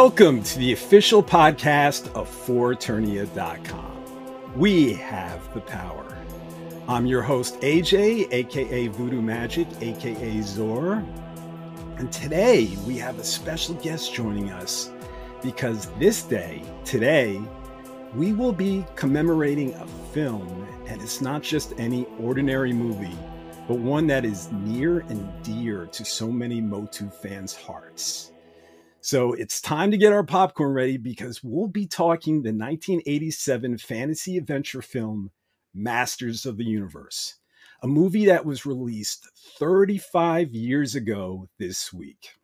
Welcome to the official podcast of ForEternia.com. We have the power. I'm your host, AJ, aka Voodoo Magic, aka Zor. And today we have a special guest joining us because this day, today, we will be commemorating a film, and it's not just any ordinary movie, but one that is near and dear to so many Motu fans' hearts. So it's time to get our popcorn ready because we'll be talking the 1987 fantasy adventure film Masters of the Universe, a movie that was released 35 years ago this week.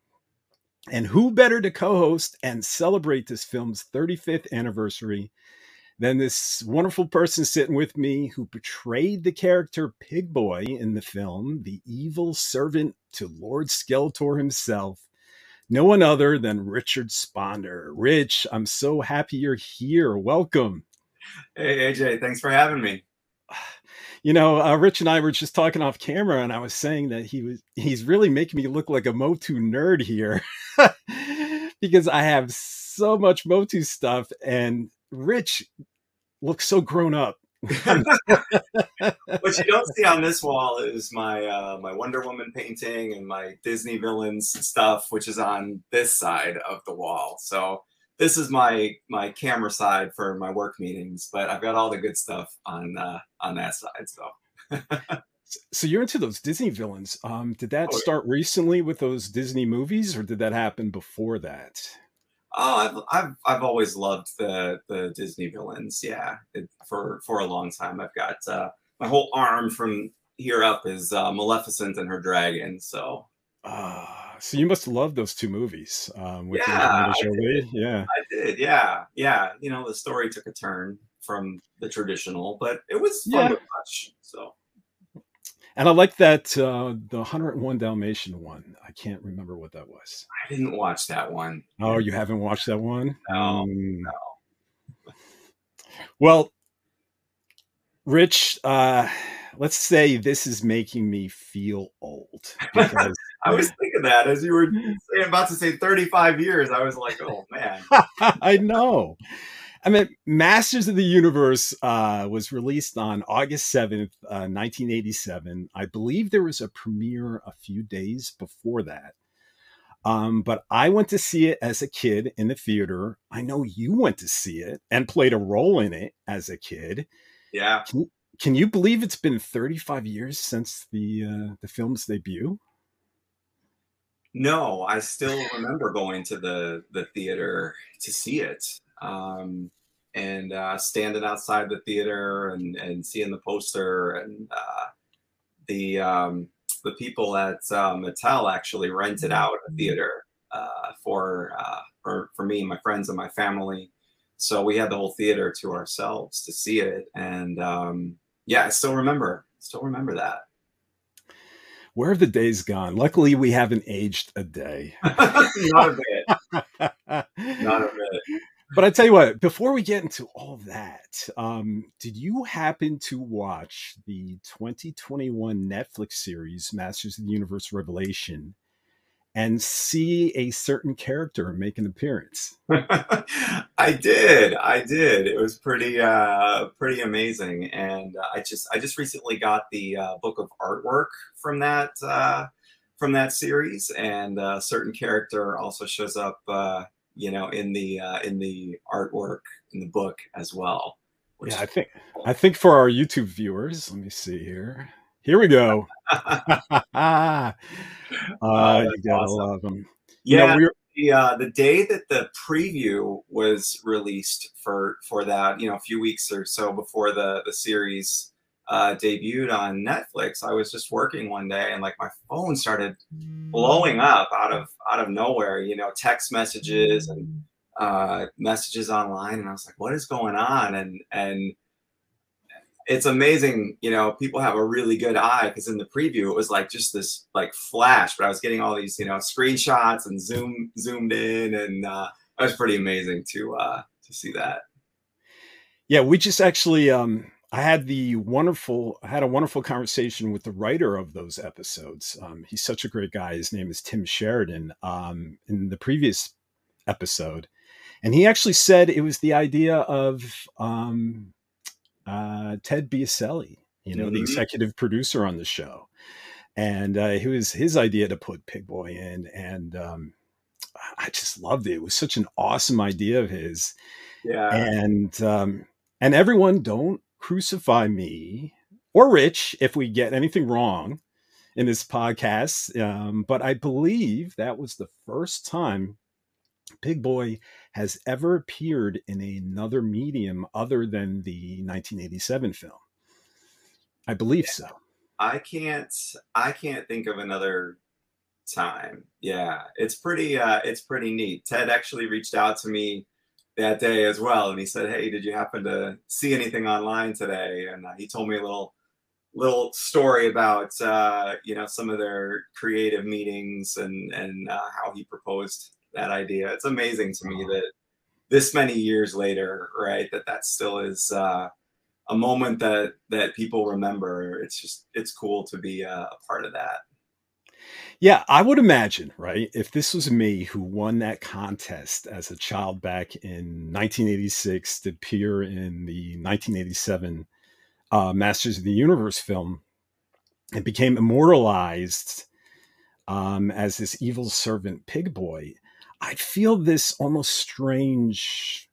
And who better to co host and celebrate this film's 35th anniversary than this wonderful person sitting with me who portrayed the character Pig Boy in the film, the evil servant to Lord Skeletor himself, no one other than Richard Szponder. Rich, I'm so happy you're here. Welcome. Hey, AJ, thanks for having me. You know, uh, Rich and I were just talking off camera, and I was saying that he was he's really making me look like a Motu nerd here because I have so much Motu stuff, and Rich looks so grown up. what you don't see on this wall is my uh, my Wonder Woman painting and my Disney villains stuff, which is on this side of the wall. So this is my my camera side for my work meetings, but I've got all the good stuff on uh, on that side. So. so you're into those Disney villains. Um, did that oh, start recently with those Disney movies, or did that happen before that? Oh, I've I've I've always loved the the Disney villains. Yeah, it, for for a long time. I've got uh, my whole arm from here up is uh, Maleficent and her dragon. So, uh, so you must love those two movies. Um, with yeah, I did. yeah, I did. Yeah, yeah. You know, the story took a turn from the traditional, but it was fun yeah. to watch. So. And I like that uh, the 101 Dalmatian one. I can't remember what that was. I didn't watch that one. Oh, you haven't watched that one? No. Mm. No. Well, Rich, uh, let's say this is making me feel old. Because... I was thinking that as you were about to say 35 years. I was like, oh man. I know. I mean, Masters of the Universe uh, was released on August 7th, uh, 1987. I believe there was a premiere a few days before that. Um, but I went to see it as a kid in the theater. I know you went to see it and played a role in it as a kid. Yeah. Can, can you believe it's been 35 years since the uh, the film's debut? No, I still remember going to the the theater to see it um, and uh, standing outside the theater and, and seeing the poster and uh, the um, the people at uh, Mattel actually rented out a theater uh, for uh, for for me, my friends, and my family. So we had the whole theater to ourselves to see it, and um, yeah, I still remember, still remember that. Where have the days gone? Luckily, we haven't aged a day. Not a bit. Not a bit but I tell you what, before we get into all that, um, did you happen to watch the 2021 Netflix series Masters of the Universe Revelation and see a certain character make an appearance? I did. I did. It was pretty uh, pretty amazing, and uh, I just I just recently got the uh, book of artwork from that uh, from that series, and a certain character also shows up uh, you know, in the uh, in the artwork in the book as well. Yeah, I think cool. I think for our YouTube viewers, let me see here. Here we go. uh, oh, you gotta awesome. love them. Yeah, you know, the uh, the day that the preview was released for for that, you know, a few weeks or so before the the series uh, debuted on Netflix, I was just working one day and like my phone started blowing up out of out of nowhere. You know, text messages and uh, messages online, and I was like, "What is going on?" And and it's amazing. You know, people have a really good eye because in the preview it was like just this like flash, but I was getting all these you know screenshots and zoom zoomed in, and uh, it was pretty amazing to uh, to see that. Yeah, we just actually um I had the wonderful, I had a wonderful conversation with the writer of those episodes. Um, he's such a great guy. His name is Tim Sheridan. Um, in the previous episode, and he actually said it was the idea of um, uh, Ted Biaselli, you know, mm-hmm. the executive producer on the show, and uh, it was his idea to put Pig Boy in, and um, I just loved it. It was such an awesome idea of his. Yeah. And um, and everyone don't crucify me or Rich if we get anything wrong in this podcast. Um, but I believe that was the first time Pig Boy has ever appeared in another medium other than the 1987 film. I believe so. I can't I can't think of another time. Yeah, it's pretty uh, it's pretty neat. Ted actually reached out to me that day as well, and he said, "Hey, did you happen to see anything online today?" And uh, he told me a little little story about uh, you know some of their creative meetings and and uh, how he proposed that idea. It's amazing to me that this many years later, right, that that still is uh, a moment that that people remember. It's just it's cool to be a, a part of that. Yeah, I would imagine, right? If this was me who won that contest as a child back in 1986 to appear in the 1987 uh, Masters of the Universe film, and became immortalized um, as this evil servant pig boy, I feel this almost strange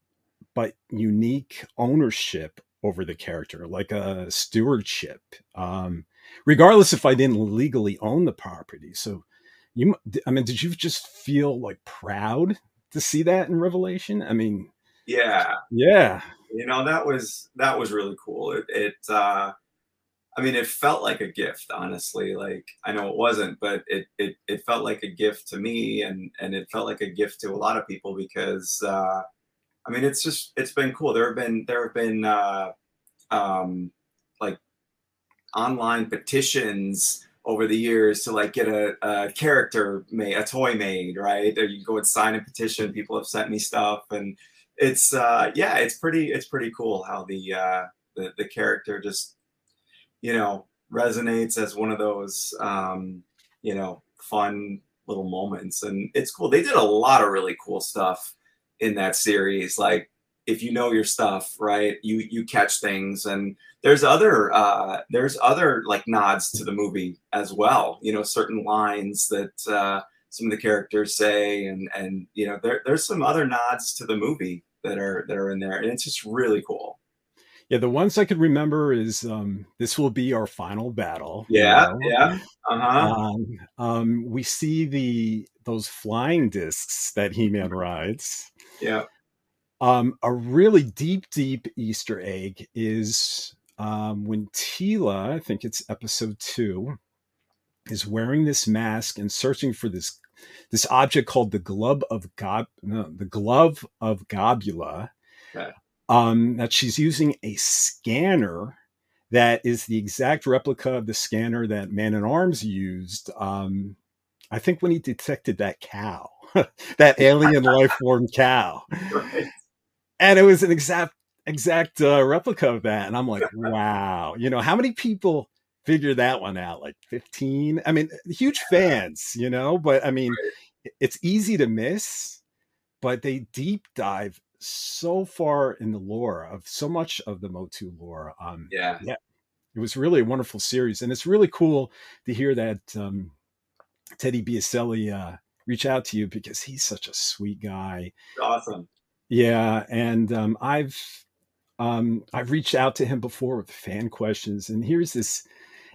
but unique ownership over the character, like a stewardship. Um, regardless if I didn't legally own the property. So you, I mean, did you just feel like proud to see that in Revelation? I mean, yeah, yeah, you know, that was, that was really cool. It, it uh, I mean, it felt like a gift, honestly. Like I know it wasn't, but it it it felt like a gift to me, and and it felt like a gift to a lot of people because uh, I mean, it's just it's been cool. There have been there have been uh, um, online petitions over the years to like get a, a character made, a toy made, right? Or you go and sign a petition. People have sent me stuff, and it's uh, yeah, it's pretty it's pretty cool how the uh, the the character just you know resonates as one of those um, you know fun little moments, and it's cool. They did a lot of really cool stuff in that series, like if you know your stuff, right, you you catch things, and there's other uh, there's other like nods to the movie as well. You know, certain lines that uh, some of the characters say, and and you know, there, there's some other nods to the movie that are that are in there, and it's just really cool. Yeah, the ones I could remember is um, this will be our final battle. Yeah, you know? yeah. Uh-huh. Um, um, we see the those flying discs that He-Man rides. Yeah. Um, a really deep, deep Easter egg is um, when Teela, I think it's episode two, is wearing this mask and searching for this this object called the glove of gob no, the glove of Gobula. Okay. Um, that she's using a scanner that is the exact replica of the scanner that Man-At-Arms used. Um, I think when he detected that cow, that alien life form cow. Right and it was an exact exact uh, replica of that. And i'm like wow. You know how many people figured that one out? Like 15 i mean huge fans you know? But i mean it's easy to miss but they deep dive so far in the lore of so much of the motu lore. Um yeah. yeah it was really a wonderful series. And it's really cool to hear that um teddy biaselli uh reach out to you because he's such a sweet guy. Awesome yeah, and um, I've um, I've reached out to him before with fan questions, and here's this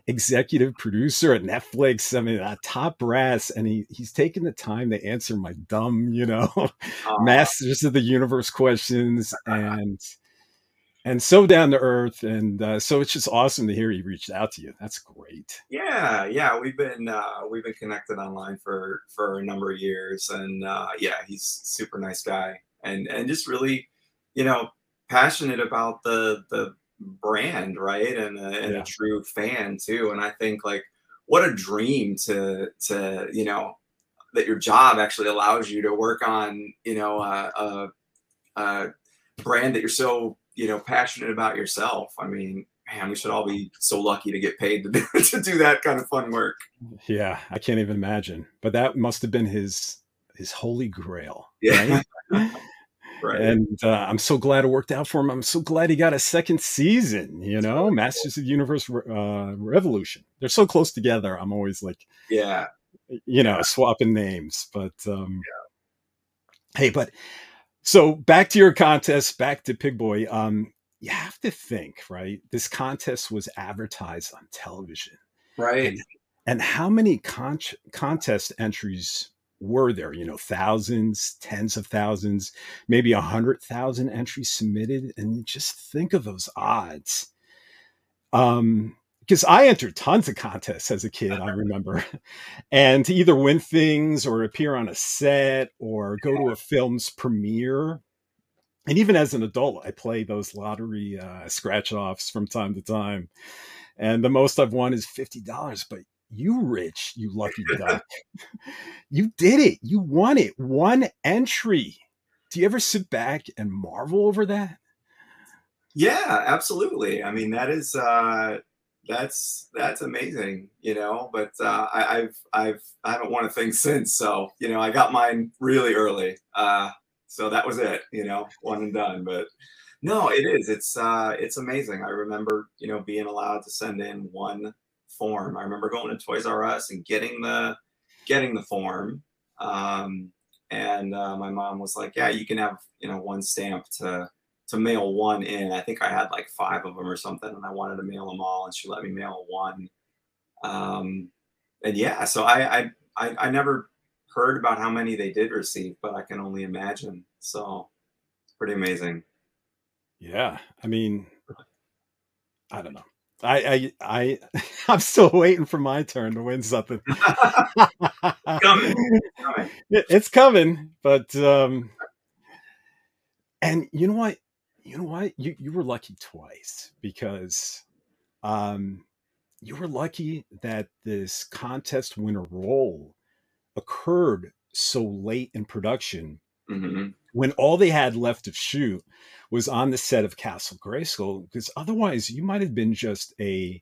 executive producer at Netflix. I mean, a top brass, and he he's taken the time to answer my dumb, you know, Masters of the Universe questions, and and so down to earth, and uh, so it's just awesome to hear he reached out to you. That's great. Yeah, yeah, we've been uh, we've been connected online for for a number of years, and uh, yeah, he's super nice guy and and just really, you know, passionate about the the brand, right? And uh, a, and yeah. a true fan too. And I think like what a dream to to you know that your job actually allows you to work on you know a, a, a brand that you're so you know passionate about yourself. I mean, man, we should all be so lucky to get paid to do, to do that kind of fun work. Yeah, I can't even imagine. But that must have been his his holy grail. Yeah. Right? right. And uh, I'm so glad it worked out for him. I'm so glad he got a second season. You know, really Masters of the Universe uh, Revolution. They're so close together. I'm always like, yeah. you know, swapping names. But um, hey, but so back to your contest, back to Pig Boy. Um, you have to think, right? This contest was advertised on television. Right. And, and how many con- contest entries were there? You know, thousands, tens of thousands, maybe a hundred thousand entries submitted. And just think of those odds. Um, because I entered tons of contests as a kid, I remember, and to either win things or appear on a set or go to a film's premiere. And even as an adult, I play those lottery uh, scratch offs from time to time. And the most I've won is $50. But you, Rich, you lucky duck, you did it. You won it. One entry. Do you ever sit back and marvel over that? Yeah, absolutely. I mean, that is uh that's that's amazing, you know. But uh, I, I've I've I haven't won a thing since, so you know I got mine really early. Uh, so that was it, you know, one and done. But no, it is. It's uh, it's amazing. I remember, you know, being allowed to send in one form. I remember going to Toys R Us and getting the getting the form. Um, and uh, my mom was like, "Yeah, you can have you know one stamp to to mail one in. I think I had like five of them or something, and I wanted to mail them all, and she let me mail one. Um, and yeah, so I, I I I never heard about how many they did receive, but I can only imagine. So it's pretty amazing. Yeah, I mean, I don't know. I I I I'm still waiting for my turn to win something. coming, coming. It's coming, but um, and you know what? You know what? You you were lucky twice because um, you were lucky that this contest winner role occurred so late in production hmm when all they had left to shoot was on the set of Castle Grayskull, because otherwise you might have been just a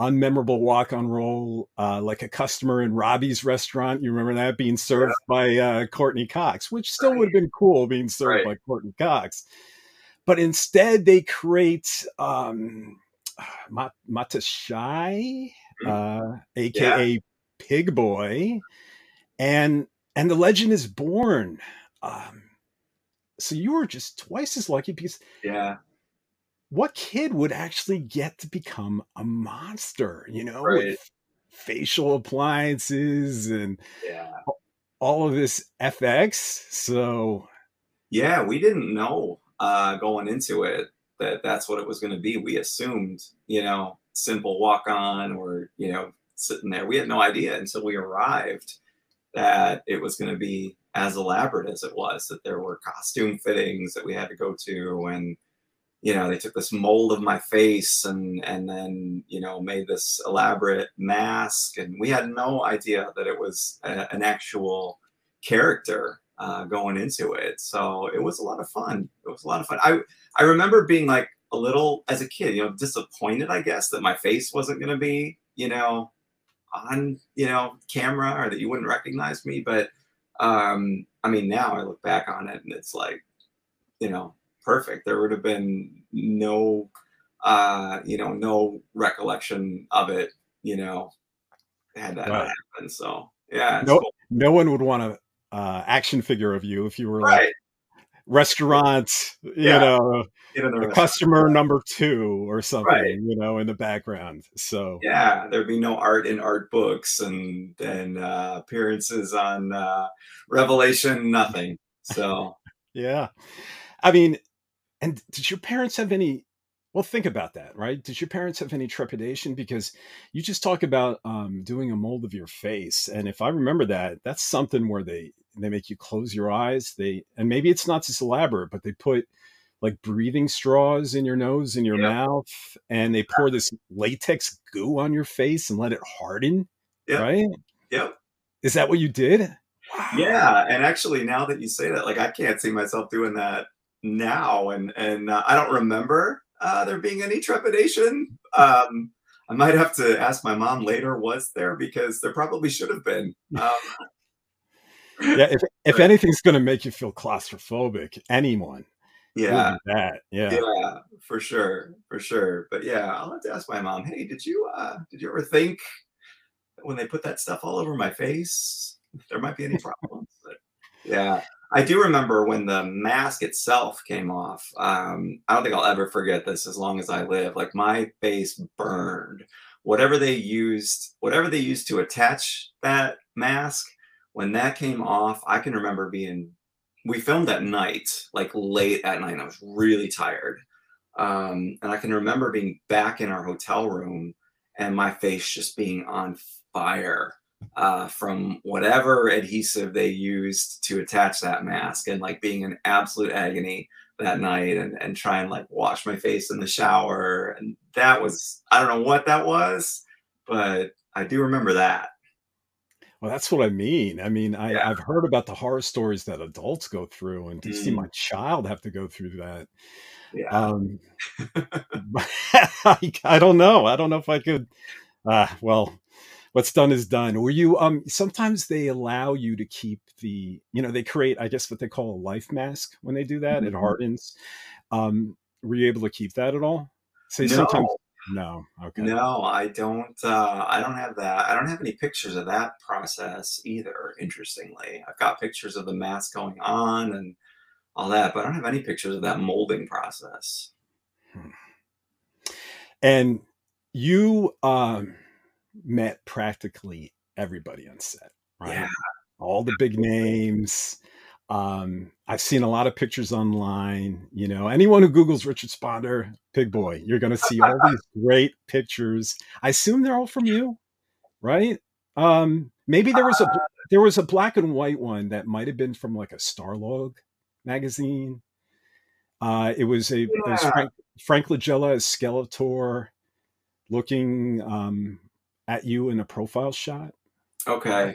unmemorable walk on role, uh, like a customer in Robbie's restaurant. You remember that being served by uh, Courteney Cox, which still would have been cool being served Right. by Courteney Cox. But instead, they create um, Mat- Matashai, uh, aka Pig Boy, and and the legend is born. Um, so you were just twice as lucky because Yeah, what kid would actually get to become a monster, you know, Right. with facial appliances and yeah, all of this FX? So, yeah. We didn't know uh, going into it that that's what it was going to be. We assumed, you know, simple walk on or you know sitting there. We had no idea until we arrived that it was going to be as elaborate as it was. That there were costume fittings that we had to go to and you know they took this mold of my face and and then you know made this elaborate mask. And we had no idea that it was a, an actual character uh, going into it. So it was a lot of fun. It was a lot of fun. I i remember being like a little as a kid you know disappointed i guess that my face wasn't going to be you know on you know camera or that you wouldn't recognize me. But um i mean now i look back on it and it's like you know perfect. There would have been no, uh, you know, no recollection of it, you know, had that Right. happened. So yeah, No- cool. no one would want a uh, action figure of you if you were like right. restaurant, you Yeah. know, the customer number two or something, Right. you know, in the background. So, Yeah, there'd be no art in art books and and uh, appearances on uh, Revelation, nothing. So yeah. I mean, and did your parents have any? Well, think about that, right? Did your parents have any trepidation? Because you just talk about um, doing a mold of your face, and if I remember that, that's something where they they make you close your eyes. They and maybe it's not as elaborate, but they put like breathing straws in your nose and your Yep. mouth, and they pour this latex goo on your face and let it harden. Yep. Right? yep. Is that what you did? Wow. Yeah, and actually, now that you say that, like I can't see myself doing that now, and and uh, I don't remember uh, there being any trepidation. Um, I might have to ask my mom later. Was there? Because there probably should have been. Um, yeah, if if anything's going to make you feel claustrophobic, anyone. Yeah, that. Yeah, yeah, for sure, for sure. But yeah, I'll have to ask my mom. Hey, did you uh did you ever think when they put that stuff all over my face, there might be any problems? but yeah, I do remember when the mask itself came off. Um, I don't think I'll ever forget this as long as I live. Like my face burned. Whatever they used, whatever they used to attach that mask, when that came off, I can remember being. We filmed at night, like late at night. I was really tired, um, and I can remember being back in our hotel room and my face just being on fire uh, from whatever adhesive they used to attach that mask and like being in absolute agony that night and, and try and like wash my face in the shower. And that was, I don't know what that was, but I do remember that. Well, that's what I mean. I mean, I, yeah. I've heard about the horror stories that adults go through, and to mm. see my child have to go through that, yeah. Um, I, I, don't know. I don't know if I could. Uh, well, what's done is done. Or you um sometimes they allow you to keep the you know they create I guess what they call a life mask when they do that mm-hmm. it hardens. Um, were you able to keep that at all? Say no. sometimes no. Okay. No, I don't. Uh, I don't have that. I don't have any pictures of that process either. Interestingly, I've got pictures of the mask going on and all that, but I don't have any pictures of that molding process. Hmm. And you, um, met practically everybody on set, right? Yeah. All the big names. Um, I've seen a lot of pictures online. You know, anyone who Googles Richard Szponder, Pig Boy, you're going to see all these great pictures. I assume they're all from you, right? Um, maybe there was a there was a black and white one that might have been from like a Starlog magazine. Uh, it was a yeah. it was Frank, Frank Langella as Skeletor, looking um, at you in a profile shot. Okay.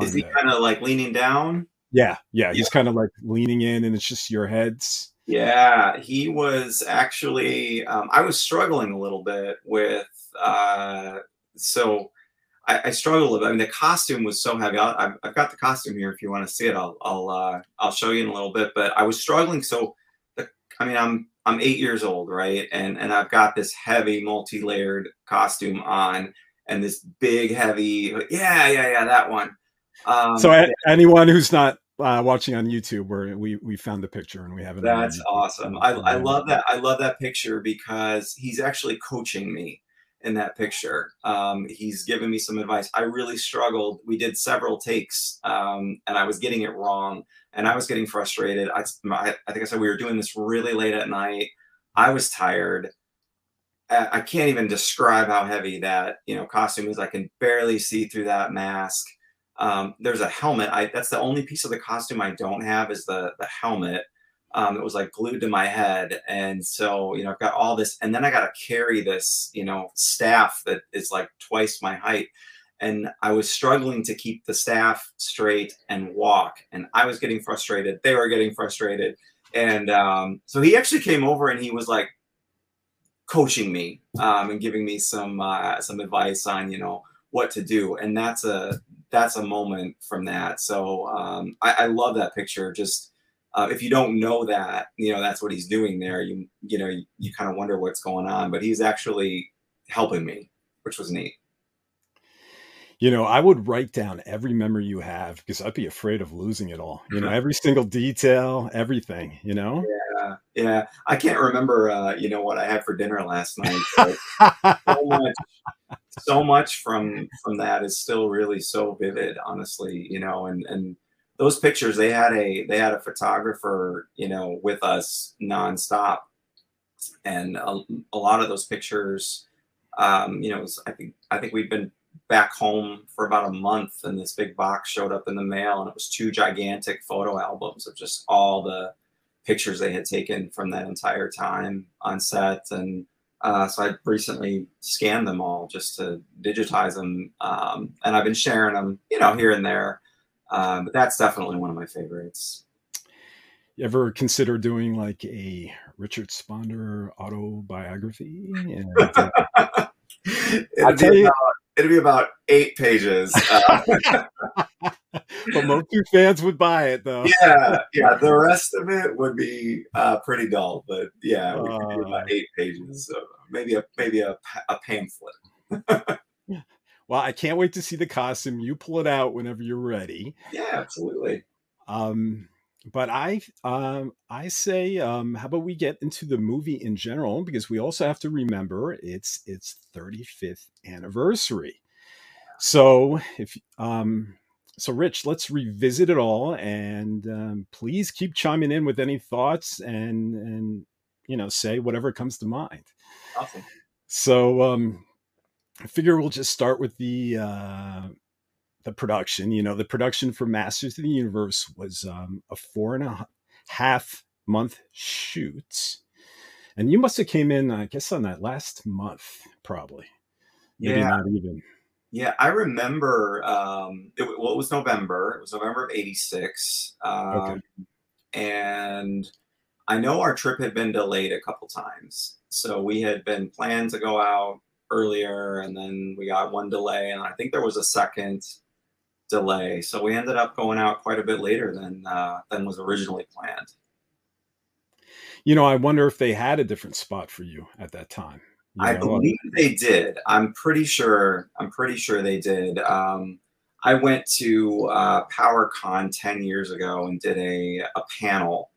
Is he kind of like leaning down? Yeah, yeah. He's yeah. kind of like leaning in, and it's just your heads. Yeah, he was actually. Um, I was struggling a little bit with. Uh, so I, I struggled with. I mean, the costume was so heavy. i have got the costume here. If you want to see it, I'll I'll uh, I'll show you in a little bit. But I was struggling. So, the, I mean, I'm I'm eight years old, right? And and I've got this heavy, multi-layered costume on, and this big, heavy. Yeah, yeah, yeah, that one. Um, so yeah. anyone who's not uh, watching on YouTube, where we we found the picture and we have it. That's awesome. I, I love that. I love that picture because he's actually coaching me in that picture. Um, he's given me some advice. I really struggled. We did several takes, um, and I was getting it wrong, and I was getting frustrated. I, I think I said we were doing this really late at night. I was tired. I can't even describe how heavy that you know costume is. I can barely see through that mask. Um, there's a helmet. I that's the only piece of the costume I don't have is the the helmet. Um, it was like glued to my head, and so you know I've got all this, and then I got to carry this you know staff that is like twice my height, and I was struggling to keep the staff straight and walk, and I was getting frustrated. They were getting frustrated, and um, so he actually came over and he was like, coaching me um, and giving me some uh, some advice on you know what to do and that's a that's a moment from that so um, I, I, love that picture just uh, if you don't know that you know that's what he's doing there you you know you, you kind of wonder what's going on but he's actually helping me which was neat you know, I would write down every memory you have because I'd be afraid of losing it all. You know, every single detail, everything. You know. Yeah, yeah. I can't remember. Uh, you know what I had for dinner last night. so much, so much from from that is still really so vivid. Honestly, you know, and and those pictures they had a they had a photographer you know with us nonstop, and a, a lot of those pictures. Um, you know, was, I think I think we've been back home for about a month and this big box showed up in the mail and it was two gigantic photo albums of just all the pictures they had taken from that entire time on set and uh, so I recently scanned them all just to digitize them, um, and I've been sharing them, you know, here and there. Uh, but that's definitely one of my favorites. You ever consider doing like a Richard Szponder autobiography? And, uh, I tell you, about, it'll be about eight pages. Uh, but MOTU fans would buy it though. Yeah, yeah. The rest of it would be uh, pretty dull, but yeah, we could do about eight pages, so maybe a maybe a, a pamphlet. well, I can't wait to see the costume. You pull it out whenever you're ready. Yeah, absolutely. Um, but I um I say um how about we get into the movie in general because we also have to remember it's its 35th anniversary. So if um so Rich, let's revisit it all and um, please keep chiming in with any thoughts and and you know say whatever comes to mind. Awesome. So um I figure we'll just start with the uh the production. You know, the production for Masters of the Universe was um, a four and a half month shoot, and you must have came in, I guess, on that last month, probably. Maybe yeah. not even. Yeah, I remember. Um, it, well, it was November. It was November of '86, um, okay. and I know our trip had been delayed a couple times. So we had been planned to go out earlier, and then we got one delay, and I think there was a second delay. So we ended up going out quite a bit later than uh, than was originally planned. You know, I wonder if they had a different spot for you at that time. You I believe they did. I'm pretty sure. I'm pretty sure they did. Um, I went to uh, PowerCon ten years ago and did a a panel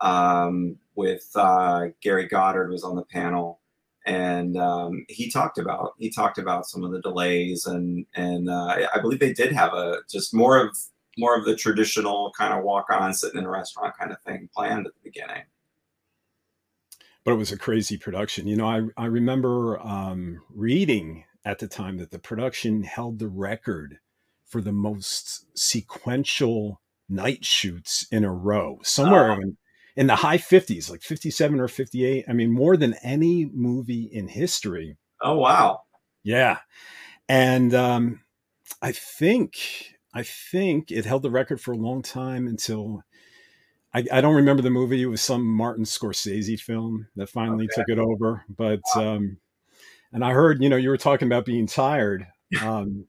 um, with uh, Gary Goddard was on the panel, and um, he talked about he talked about some of the delays and and uh, I believe they did have a just more of more of the traditional kind of walk on sitting in a restaurant kind of thing planned at the beginning. But it was a crazy production. You know, I I remember um, reading at the time that the production held the record for the most sequential night shoots in a row somewhere oh. in in the high 50s, like 57 or 58. I mean, more than any movie in history. Oh, wow. Yeah. And um, I think, I think it held the record for a long time until I, I, don't remember the movie. It was some Martin Scorsese film that finally okay. took it over. But, wow. um, and I heard, you know, you were talking about being tired. Um,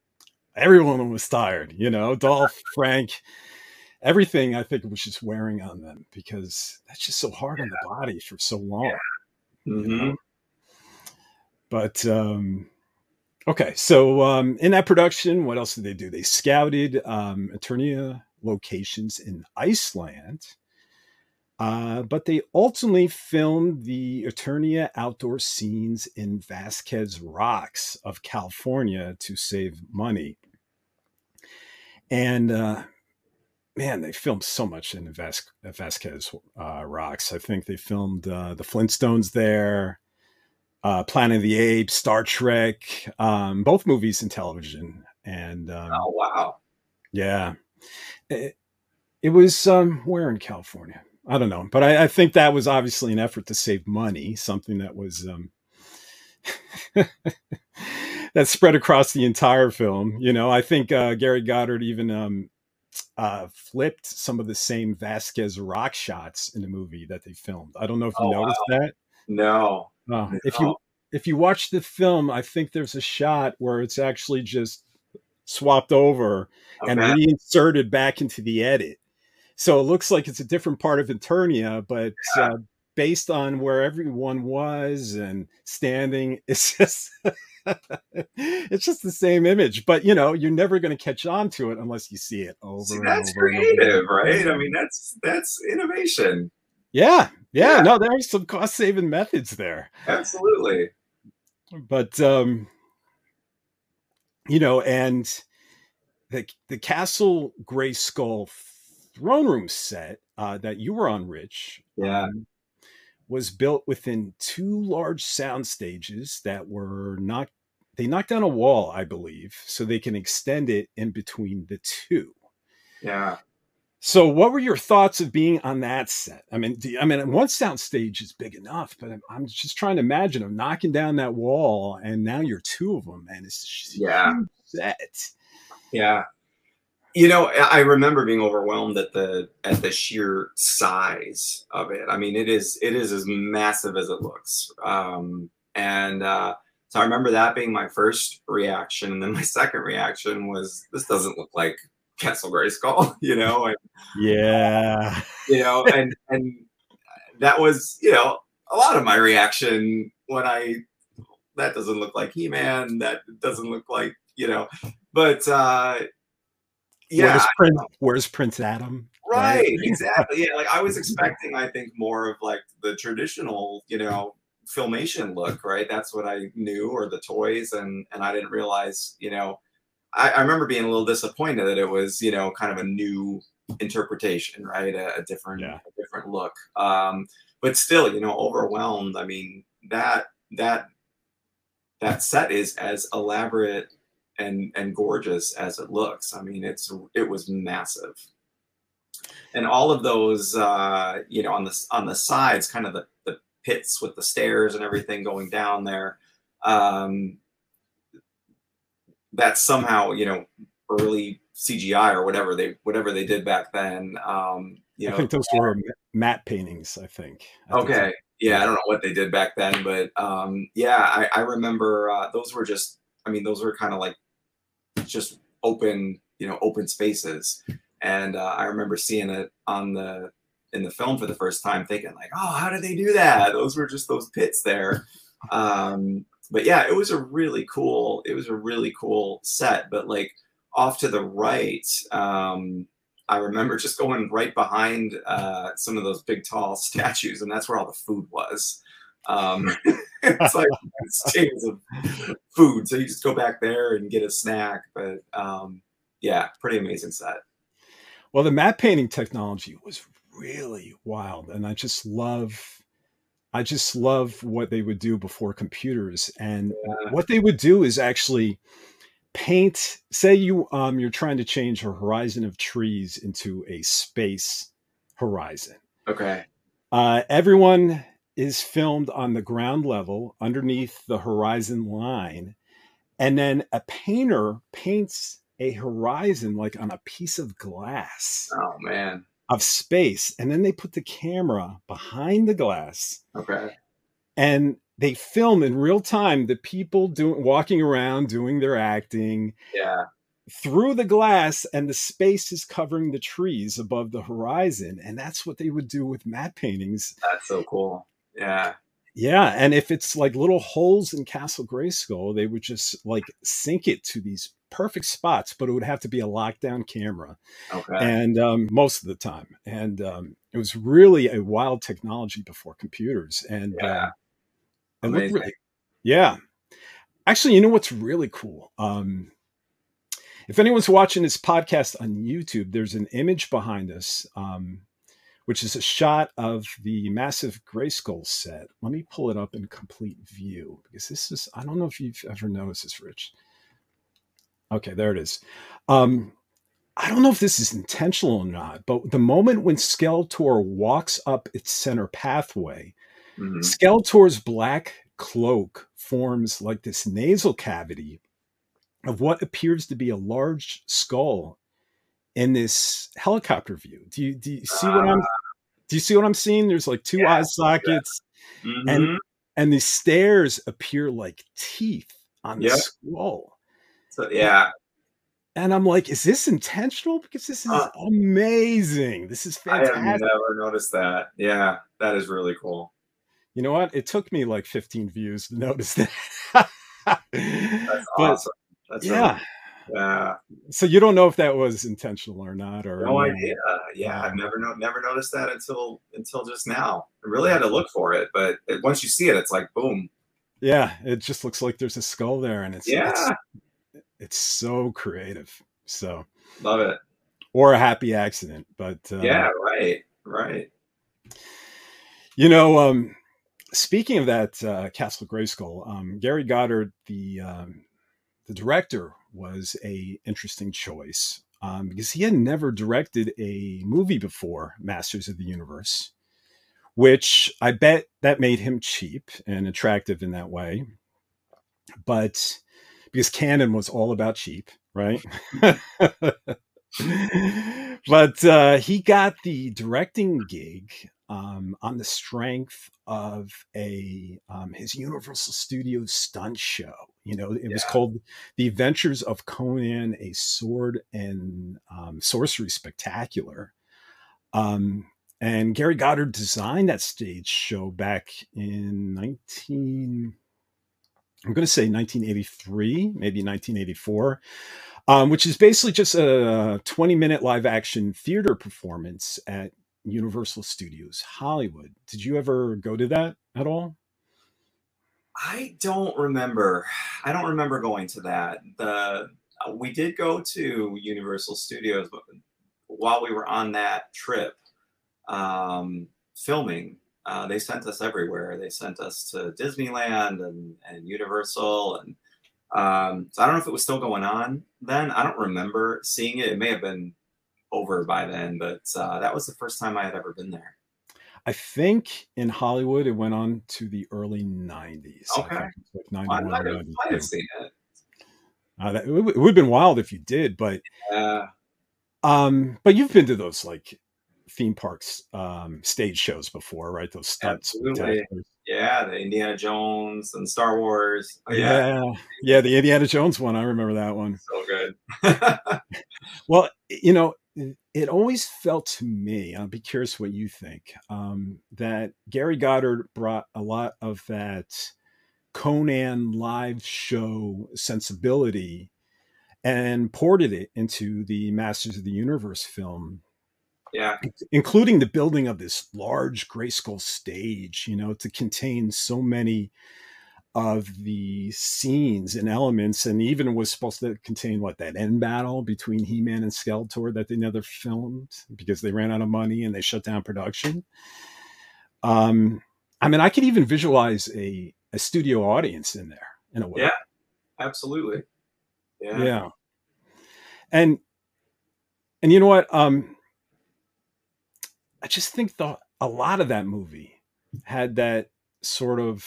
everyone was tired, you know, Dolph, Frank, everything I think was just wearing on them because that's just so hard yeah. on the body for so long. Yeah. Mm-hmm. You know? But um, okay, so um, in that production, what else did they do? They scouted um, Eternia locations in Iceland. Uh, but they ultimately filmed the Eternia outdoor scenes in Vasquez Rocks of California to save money. And uh, man, they filmed so much in Vas- Vasquez uh, Rocks. I think they filmed uh, the Flintstones there, uh, Planet of the Apes, Star Trek, um, both movies and television. And um, oh wow, yeah, it, it was um, where in California? I don't know, but I, I, think that was obviously an effort to save money, something that was um, that spread across the entire film. You know, I think uh, Gary Goddard even um, uh, flipped some of the same Vasquez rock shots in the movie that they filmed. I don't know if you oh, noticed wow. that. No. Uh, no. If you if you watch the film, I think there's a shot where it's actually just swapped over okay. and reinserted back into the edit. So it looks like it's a different part of Eternia, but yeah. uh, based on where everyone was and standing, it's just it's just the same image, but you know, you're never going to catch on to it unless you see it over. See, that's over creative, right? I mean, that's that's innovation. Yeah, yeah, yeah. no, there's some cost saving methods there. Absolutely. But um, you know, and the the Castle Grayskull throne room set uh, that you were on, Rich. Yeah. Um, was built within two large sound stages that were not they knocked down a wall i believe so they can extend it in between the two. Yeah. So what were your thoughts of being on that set? I mean i mean one sound stage is big enough but I'm, I'm, just trying to imagine them knocking down that wall and now you're two of them and it's yeah. set. Yeah you know, I remember being overwhelmed at the at the sheer size of it. I mean, it is it is as massive as it looks. Um, and uh, so I remember that being my first reaction, and then my second reaction was, "This doesn't look like Castle Grayskull, you know, and yeah, you know, and and that was you know a lot of my reaction when I that doesn't look like He Man, that doesn't look like you know, but uh yeah, where's Prince, where's Prince Adam? Right, exactly. Yeah, like I was expecting, I think, more of like the traditional, you know, filmation look, right? That's what I knew, or the toys, and and I didn't realize, you know, I, I remember being a little disappointed that it was, you know, kind of a new interpretation, right? A, a different, Yeah. a different look. Um, but still, you know, overwhelmed. I mean, that that that set is as elaborate and and gorgeous as it looks. I mean, it's it was massive. And all of those, uh, you know, on the on the sides, kind of the, the pits with the stairs and everything going down there. Um, that's somehow, you know, early CGI or whatever they whatever they did back then. Um, you I think those were matte paintings. I think. the Okay. time. Yeah, I don't know what they did back then, but um, yeah, I, I remember uh, those were just. I mean, those were kind of like just open, you know, open spaces, and uh, I remember seeing it on the in the film for the first time, thinking like, "Oh, how did they do that?" Those were just those pits there. Um, but yeah, it was a really cool. It was a really cool set, but like off to the right. Um, I remember just going right behind uh, some of those big tall statues, and that's where all the food was. Um, it's like it's chains of food, so you just go back there and get a snack. But um, yeah, pretty amazing set. Well, the matte painting technology was really wild, and I just love, I just love what they would do before computers. And Yeah. what they would do is actually paint. Say you um you're trying to change a horizon of trees into a space horizon. Okay. Uh, everyone is filmed on the ground level underneath the horizon line. And then a painter paints a horizon like on a piece of glass Oh man. of space. And then they put the camera behind the glass Okay. and they film in real time the people doing walking around doing their acting Yeah. through the glass and the space is covering the trees above the horizon and that's what they would do with matte paintings That's so cool. Yeah. Yeah, and if it's like little holes in Castle Grayskull, they would just like sink it to these perfect spots, but it would have to be a lockdown camera, Okay. and um, most of the time, and um, it was really a wild technology before computers, and Yeah. um, it looked really- yeah. Actually, you know what's really cool? Um, if anyone's watching this podcast on YouTube, there's an image behind us. Um, which is a shot of the massive Grayskull set. Let me pull it up in complete view because this is, I don't know if you've ever noticed this, Rich. Okay, there it is. Um, I don't know if this is intentional or not, but the moment when Skeletor walks up its center pathway, Mhm. Skeletor's black cloak forms like this nasal cavity of what appears to be a large skull in this helicopter view. Do you do you see what I'm do you see what I'm seeing? There's like two Yeah, eye sockets Mhm. and the stairs appear like teeth on the Yep. skull. So, yeah. And I'm like, is this intentional? Because this is Huh. amazing. This is fantastic. I have never noticed that. Yeah, that is really cool. You know what? It took me like 15 views to notice that. That's but awesome. That's really- yeah. Yeah. So you don't know if that was intentional or not, or No idea. Yeah, I've never no, never noticed that until until just now. I really had to look for it, but it, once you see it, it's like boom. Yeah, it just looks like there's a skull there, and it's Yeah, it's, it's so creative. So love it. or a happy accident, but uh, yeah, right, right. You know, um, speaking of that uh, Castle Grayskull, um, Gary Goddard, the um, the director, was a interesting choice um, because he had never directed a movie before, Masters of the Universe, which I bet that made him cheap and attractive in that way. But because Cannon was all about cheap, right? but uh, he got the directing gig um, on the strength of a um, his Universal Studios stunt show. You know, it Yeah. was called The Adventures of Conan, a Sword and um, Sorcery Spectacular. Um, and Gary Goddard designed that stage show back in 19, I'm going to say 1983, maybe 1984, um, which is basically just a 20 minute live action theater performance at Universal Studios Hollywood. Did you ever go to that at all? I don't remember. I don't remember going to that. The uh, we did go to Universal Studios, but while we were on that trip, um, filming, uh, they sent us everywhere. They sent us to Disneyland and and Universal, and um, so I don't know if it was still going on then. I don't remember seeing it. It may have been over by then, but uh, that was the first time I had ever been there. I think in Hollywood it went on to the early 90s. I Okay. it's like I 91 might or have, might have seen it. Uh, that, it would it would have been wild if you did, but Uh, um, but you've been to those like theme parks um, stage shows before, right? Those stunt Absolutely. yeah, the Indiana Jones and Star Wars. Oh, yeah, Yeah, yeah, the Indiana Jones one. I remember that one. so good. Well, you know, it, always felt to me, I'll be curious what you think, um, that Gary Goddard brought a lot of that Conan live show sensibility and ported it into the Masters of the Universe film, yeah, including the building of this large Grayskull stage, you know, to contain so many of the scenes and elements, and even was supposed to contain what that end battle between He-Man and Skeletor that they never filmed because they ran out of money and they shut down production. Um, I mean, I could even visualize a a studio audience in there in a way. Yeah. absolutely. Yeah. yeah and and you know what um i just think the a lot of that movie had that sort of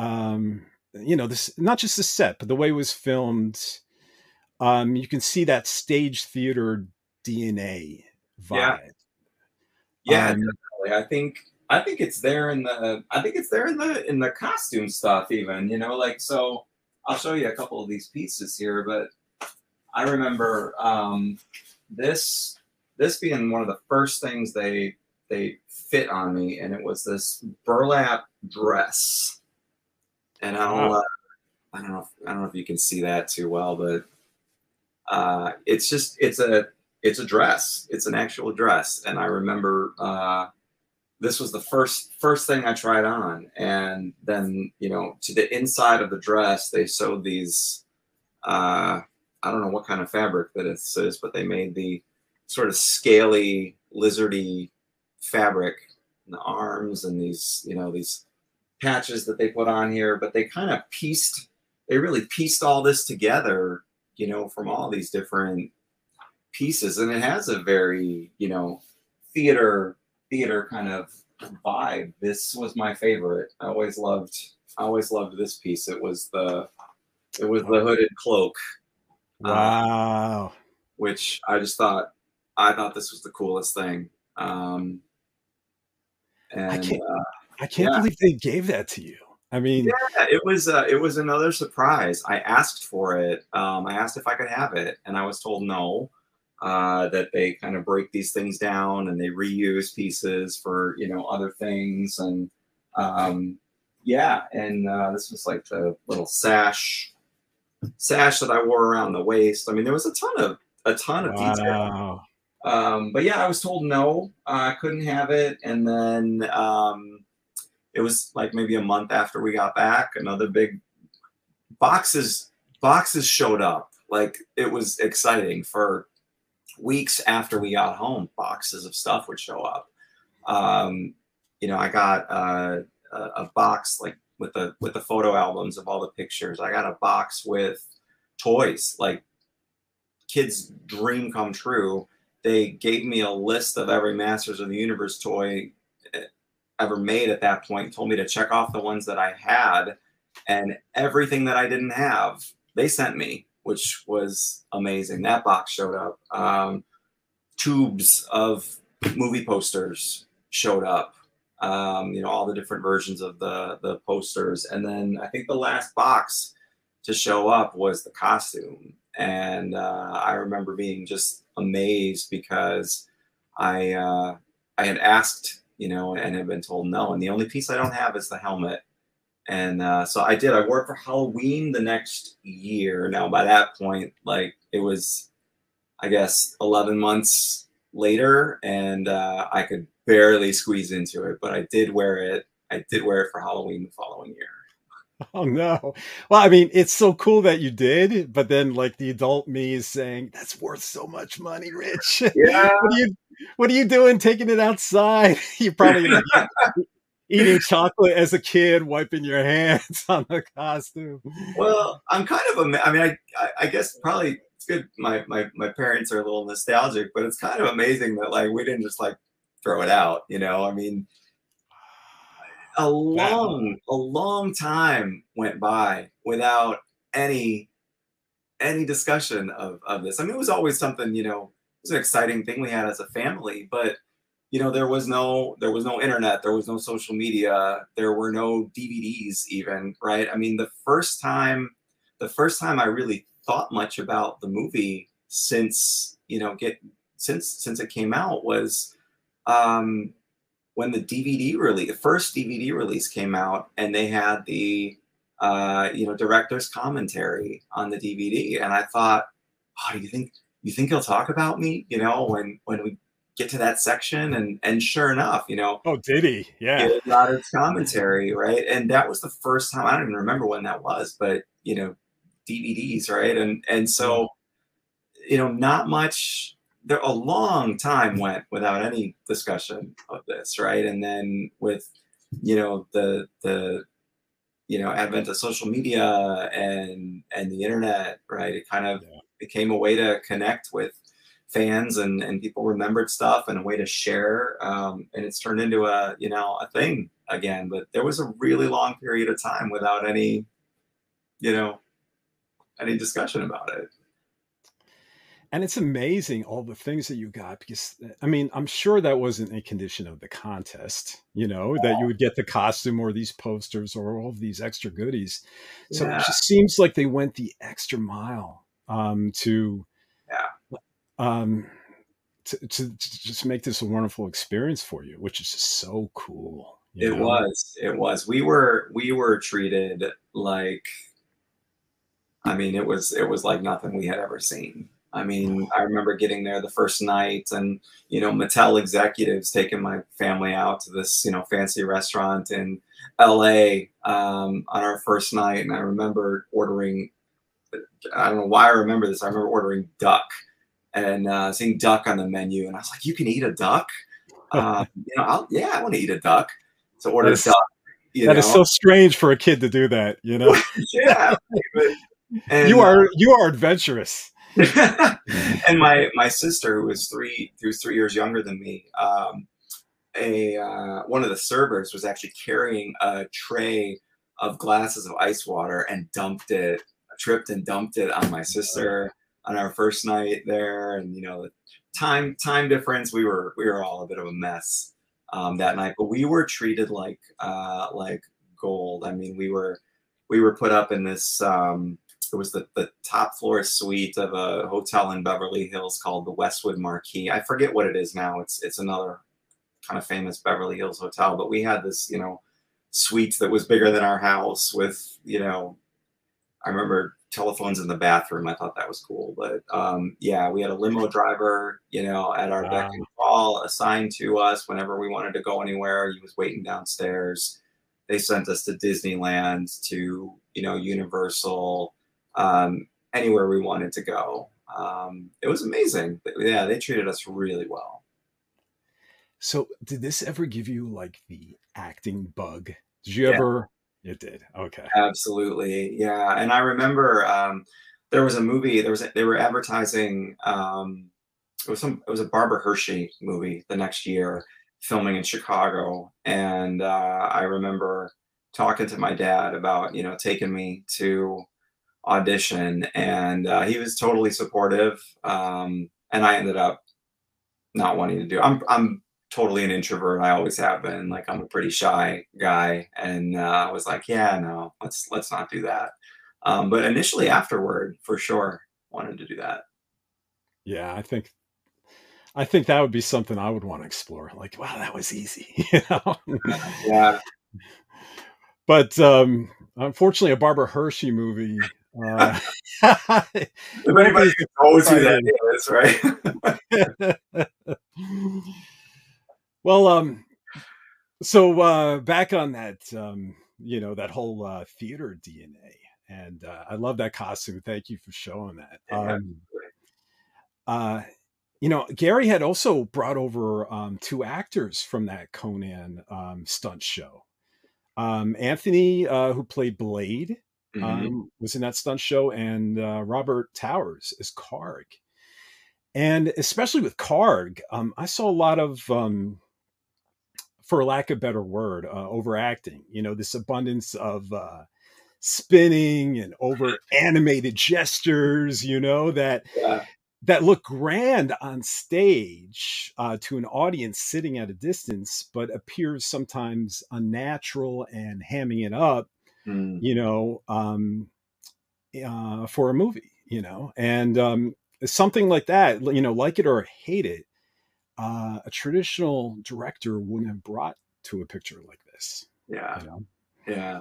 um you know this not just the set but the way it was filmed um you can see that stage theater dna Yeah. vibe Yeah, Um, definitely. I think I think it's there in the I think it's there in the in the costume stuff even, you know, like so I'll show you a couple of these pieces here, but I remember um this this being one of the first things they they fit on me and it was this burlap dress. And I'll uh, I don't know if, I don't know if you can see that too well, but uh it's just it's a it's a dress. It's an actual dress. And I remember uh, this was the first first thing I tried on. And then, you know, to the inside of the dress, they sewed these uh, I don't know what kind of fabric that it is, but they made the sort of scaly, lizardy fabric in the arms and these, you know, these patches that they put on here, but they kind of pieced they really pieced all this together, you know, from all these different pieces. And it has a very you know theater theater kind of vibe. This was my favorite. I always loved i always loved this piece. It was the it was the hooded cloak Uh, wow. which i just thought i thought this was the coolest thing. Um and I can't- uh, i can't yeah. believe they gave that to you i mean Yeah, it was uh, it was another surprise. I asked for it. Um, I asked if I could have it, and I was told no. Uh, that they kind of break these things down and they reuse pieces for you know other things, and um, yeah, and uh, this was like the little sash sash that I wore around the waist. I mean, there was a ton of a ton of detail. Um, but yeah, I was told no, uh, I couldn't have it. And then um, it was like maybe a month after we got back, another big boxes boxes showed up. Like it was exciting for weeks after we got home. Boxes of stuff would show up. Um, you know, I got uh, a, box like with the with the photo albums of all the pictures. I got a box with toys, like kids' dream come true they gave me a list of every Masters of the Universe toy ever made at that point, told me to check off the ones that I had, and everything that I didn't have, they sent me, which was amazing. That box showed up. Um, tubes of movie posters showed up. um, you know, all the different versions of the the posters, and then I think the last box to show up was the costume, and uh, I remember being just amazed because I uh, I had asked, you know, and have been told no, and the only piece I don't have is the helmet. And uh, so I did. I worked for Halloween the next year. Now by that point, like it was, I guess, eleven months later, and uh, I could barely squeeze into it, but I did wear it. I did wear it for Halloween the following year. Oh no. Well, I mean, it's so cool that you did, but then like the adult me is saying, that's worth so much money, Rich. Yeah. what are you what are you doing taking it outside? you probably like eating chocolate as a kid, wiping your hands on the costume. Well, I'm kind of a I mean, I I, I guess probably it's good my, my my parents are a little nostalgic, but it's kind of amazing that like we didn't just like throw it out. You know, I mean, a long, a long time went by without any any discussion of of this. I mean, it was always something. You know, was an exciting thing we had as a family, but you know there was no there was no internet there was no social media there were no dvds even right? I mean the first time the first time i really thought much about the movie since you know get since since it came out was um, when the DVD release, the first DVD release came out, and they had the uh, you know director's commentary on the DVD, and I thought, oh, do you think you think he'll talk about me? You know, when when we get to that section, and and sure enough, you know, oh, did he? Yeah, it got its commentary right, and that was the first time. I don't even remember when that was, but you know, DVDs, right, and and so mm-hmm. you know, not much there a long time went without any discussion of this, right? And then with you know the the you know advent of social media and and the internet, right? It kind of yeah. Became a way to connect with fans and and people remembered stuff and a way to share um, and it's turned into a you know a thing again but there was a really long period of time without any you know any discussion about it and it's amazing all the things that you got because i mean i'm sure that wasn't a condition of the contest you know yeah. that you would get the costume or these posters or all of these extra goodies so yeah. it just seems like they went the extra mile um, to yeah um, to, to, to, just make this a wonderful experience for you which is just so cool it know? was it was we were we were treated like i mean it was it was like nothing we had ever seen I mean, I remember getting there the first night and, you know, Mattel executives taking my family out to this, you know, fancy restaurant in LA um, on our first night. And I remember ordering, I don't know why I remember this. I remember ordering duck and uh, seeing duck on the menu. And I was like, you can eat a duck? Uh, you know, I'll, yeah, I want to eat a duck. So order a duck. You that know? is so strange for a kid to do that, you know? yeah. And, you are you are adventurous. and my my sister, who was three, who was three years younger than me, um, a uh, one of the servers was actually carrying a tray of glasses of ice water and dumped it, tripped and dumped it on my sister on our first night there, and you know, the time time difference, we were we were all a bit of a mess um, that night, but we were treated like uh, like gold. I mean, we were we were put up in this um, it was the, the top floor suite of a hotel in Beverly Hills called the Westwood Marquis. I forget what it is now. It's it's another kind of famous Beverly Hills hotel, but we had this, you know, suite that was bigger than our house with, you know, I remember telephones in the bathroom. I thought that was cool. But um, yeah, we had a limo driver, you know, at our wow. beck and call assigned to us whenever we wanted to go anywhere. He was waiting downstairs. They sent us to Disneyland, to, you know, Universal, um, anywhere we wanted to go. Um, it was amazing. Yeah, they treated us really well. So, did this ever give you like the acting bug? Did you yeah. ever? It did. Okay. Absolutely. Yeah. And I remember um, there was a movie. There was a, they were advertising. Um, it was some. It was a Barbara Hershey movie the next year, filming in Chicago, and uh, I remember talking to my dad about you know taking me to audition, and uh, he was totally supportive. Um, and I ended up not wanting to do. I'm I'm totally an introvert. I always have been. Like I'm a pretty shy guy, and uh, I was like, yeah, no, let's let's not do that. Um, but initially, afterward, for sure, wanted to do that. Yeah, I think I think that would be something I would want to explore. Like, wow, that was easy. You know? yeah. But um, unfortunately, a Barbara Hershey movie. Uh, if anybody knows who that is, right? Well, um, so uh, back on that, um, you know, that whole uh, theater DNA, and uh, I love that costume. Thank you for showing that. Um, uh, you know, Gary had also brought over um, two actors from that Conan um, stunt show. Um, Anthony, uh, who played Blade, Mhm. um, was in that stunt show, and uh, Robert Towers as Karg. And especially with Karg, um, I saw a lot of, um, for lack of a better word, uh, overacting. You know, this abundance of uh, spinning and over animated gestures. You know that yeah. that look grand on stage uh, to an audience sitting at a distance, but appears sometimes unnatural and hamming it up, Mm. you know, um, uh, for a movie, you know, and um, something like that, you know, like it or hate it, uh, a traditional director wouldn't have brought to a picture like this, Yeah. you know. Yeah.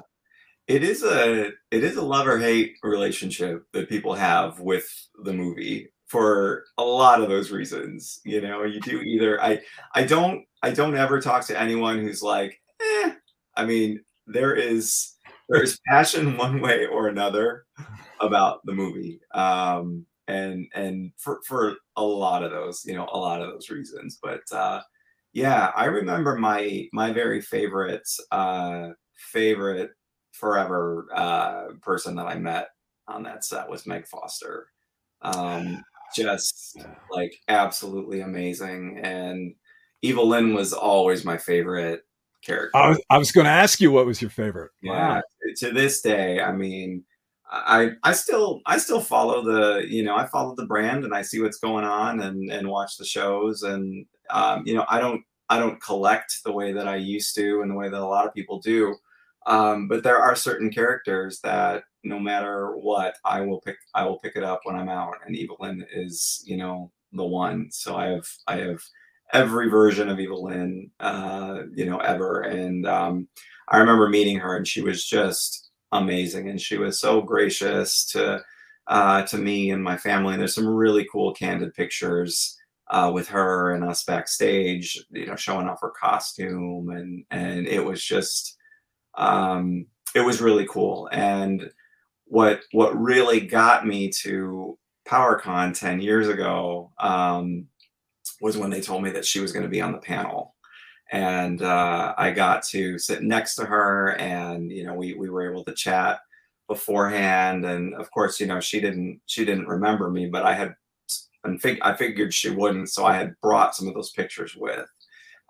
It is a it is a love or hate relationship that people have with the movie for a lot of those reasons. You know, you do either I I don't I don't ever talk to anyone who's like, eh. I mean, there is there is passion one way or another about the movie. Um and and for for a lot of those, you know, a lot of those reasons. But uh yeah, I remember my my very favorite uh favorite forever uh, person that I met on that set was Meg Foster. Um, just like absolutely amazing. And Evil-Lyn was always my favorite character. I was, I was going to ask you what was your favorite. yeah. To this day, I mean, I I still I still follow the you know I follow the brand and I see what's going on and and watch the shows and um, you know I don't I don't collect the way that I used to and the way that a lot of people do. Um, but there are certain characters that no matter what, I will pick. I will pick it up when I'm out. And Evil-Lyn is, you know, the one. So I have, I have every version of Evil-Lyn, uh, you know, ever. And um, I remember meeting her, and she was just amazing, and she was so gracious to, uh, to me and my family. And there's some really cool candid pictures. Uh, with her and us backstage, you know, showing off her costume, and and it was just, um, it was really cool. And what what really got me to PowerCon ten years ago um, was when they told me that she was going to be on the panel, and uh, I got to sit next to her, and you know, we we were able to chat beforehand, and of course, you know, she didn't she didn't remember me, but I had and fig- I figured she wouldn't, so I had brought some of those pictures with,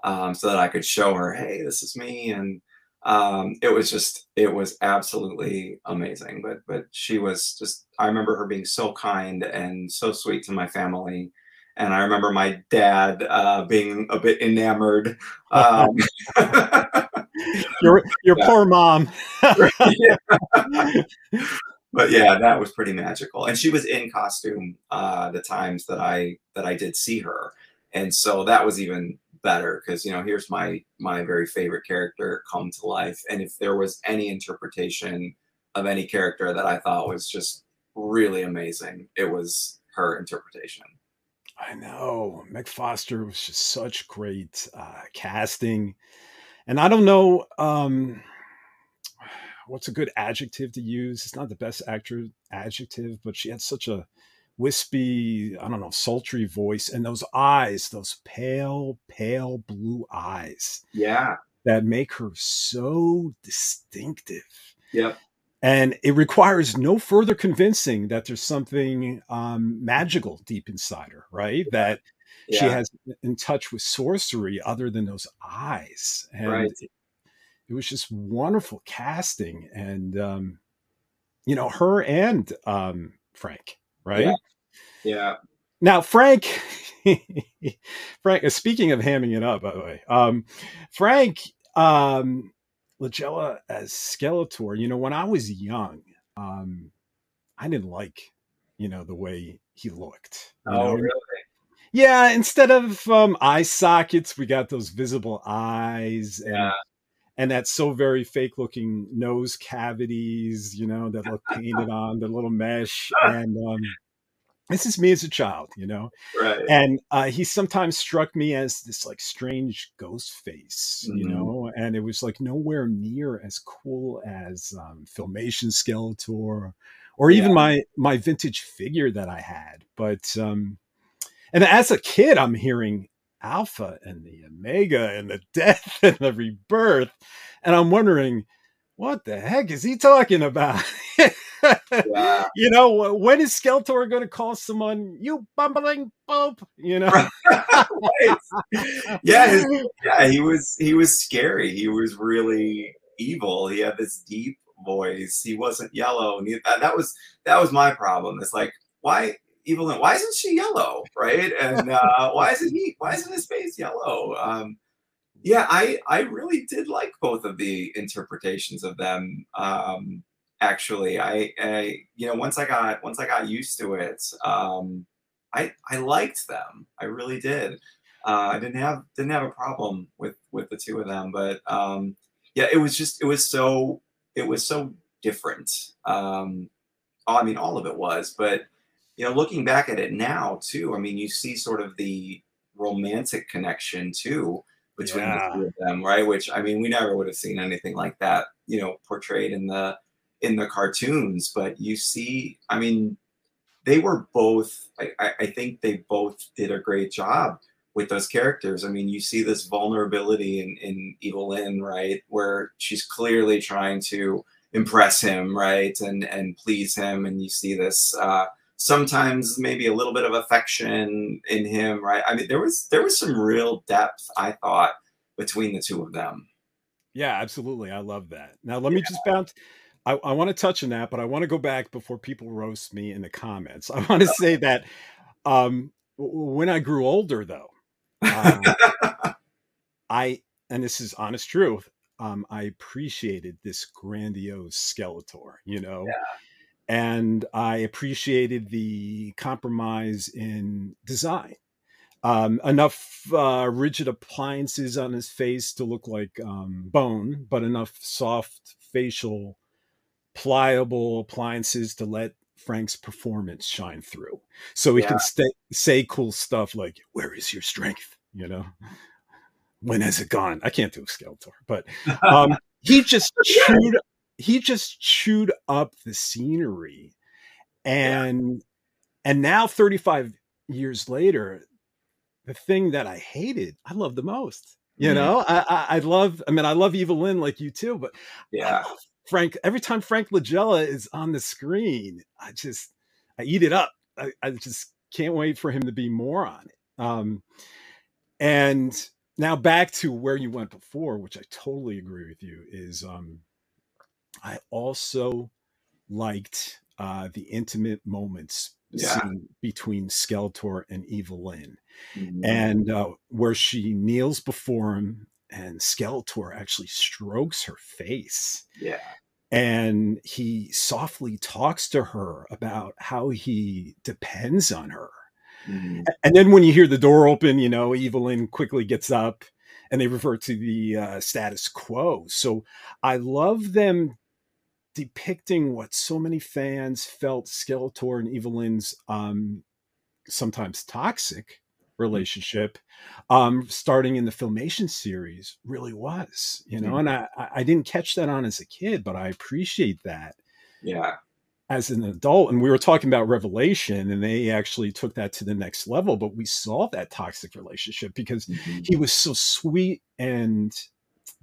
um, so that I could show her, hey, this is me, and um, it was just it was absolutely amazing. But but she was just I remember her being so kind and so sweet to my family, and I remember my dad uh, being a bit enamored. Um, Your your Yeah. poor mom. but yeah, that was pretty magical. And she was in costume uh, the times that I that I did see her, and so that was even better because you know here's my my very favorite character come to life. And if there was any interpretation of any character that I thought was just really amazing, it was her interpretation. I know. Meg Foster was just such great uh, casting. And I don't know um, what's a good adjective to use. It's not the best actor adjective, but she had such a wispy, I don't know, sultry voice and those eyes, those pale, pale blue eyes Yeah. that make her so distinctive. Yep. And it requires no further convincing that there's something um, magical deep inside her, right? That she has in touch with sorcery other than those eyes. And Right. it, it was just wonderful casting. And, um, you know, her and um, Frank, right? Yeah. Yeah. Now, Frank, Frank, speaking of hamming it up, by the way, um, Frank um, Langella as Skeletor, you know, when I was young, um, I didn't like, you know, the way he looked. oh, know? really? Yeah, instead of um, eye sockets, we got those visible eyes and Yeah. and that so very fake looking nose cavities, you know, that look painted on the little mesh. And um, this is me as a child, you know. Right. And uh, he sometimes struck me as this like strange ghost face, you Mhm. know, and it was like nowhere near as cool as um, Filmation Skeletor or even Yeah. my my vintage figure that I had. But um, and as a kid, I'm hearing Alpha and the Omega and the death and the rebirth, and I'm wondering, what the heck is he talking about? Yeah. You know, when is Skeletor going to call someone you bumbling pope? You know. Yeah, his yeah, he was he was scary. He was really evil. He had this deep voice. He wasn't yellow. And he- that that was that was my problem. It's like why Evil-Lyn? Why isn't she yellow? Right? And uh, why isn't he? Why isn't his face yellow? Um, yeah, I I really did like both of the interpretations of them. Um, actually, I, I you know once I got once I got used to it, um, I I liked them. I really did. Uh, I didn't have didn't have a problem with with the two of them, but um, yeah, it was just it was so it was so different. Um, I mean, all of it was, but you know, looking back at it now too, I mean, you see sort of the romantic connection too between Yeah. the two of them, right? Which I mean, we never would have seen anything like that, you know, portrayed in the in the cartoons. But you see, I mean, they were both. I, I think they both did a great job with those characters. I mean, you see this vulnerability in in Evil Evil-Lyn, right, where she's clearly trying to impress him, right, and and please him, and you see this. Uh, sometimes maybe a little bit of affection in him, right? I mean, there was there was some real depth, I thought, between the two of them. yeah, absolutely. I love that. Now, let me just bounce. I, I want to touch on that, but I want to go back before people roast me in the comments. I want to say that um, when I grew older, though, um, I and this is honest truth. Um, I appreciated this grandiose Skeletor, you know, Yeah. and I appreciated the compromise in design. Um, enough uh, rigid appliances on his face to look like um, bone, but enough soft facial, pliable appliances to let Frank's performance shine through. So he Yeah. can stay, say cool stuff like, Where is your strength? You know, when has it gone? I can't do a Skeletor, but um, he just chewed he just chewed up the scenery and and now 35 years later the thing that i hated i love the most you Mhm. know I, I i love i mean i love Evil-Lyn like you too but Yeah. Frank every time frank langella is on the screen i just i eat it up i, I just can't wait for him to be more on it um and now back to where you went before which i totally agree with you is um i also liked uh the intimate moments Yeah. between skeletor and Evil-Lyn Mhm. and uh, where she kneels before him and skeletor actually strokes her face yeah. and he softly talks to her about how he depends on her Mhm. and then when you hear the door open, you know, Evil-Lyn quickly gets up and they revert to the uh, status quo. So I love them depicting what so many fans felt Skeletor and Evil-Lyn's um, sometimes toxic relationship um starting in the filmation series really was you know and i I- didn't catch that on as a kid but i appreciate that Yeah. as an adult and we were talking about revelation and they actually took that to the next level but we saw that toxic relationship because Mhm. he was so sweet and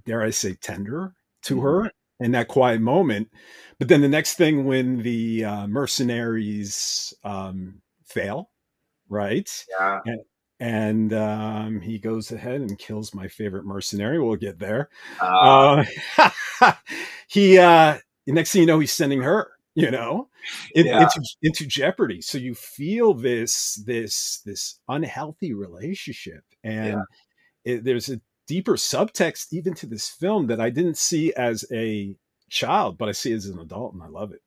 dare i say tender to Mhm. her in that quiet moment but then the next thing when the uh, mercenaries um, fail right Yeah. and um, he goes ahead and kills my favorite mercenary we'll get there Uh, uh, he uh, next thing you know he's sending her you know, in, yeah. into into jeopardy. So you feel this this this unhealthy relationship, and yeah. it, there's a deeper subtext even to this film that I didn't see as a child, but I see as an adult, and I love it.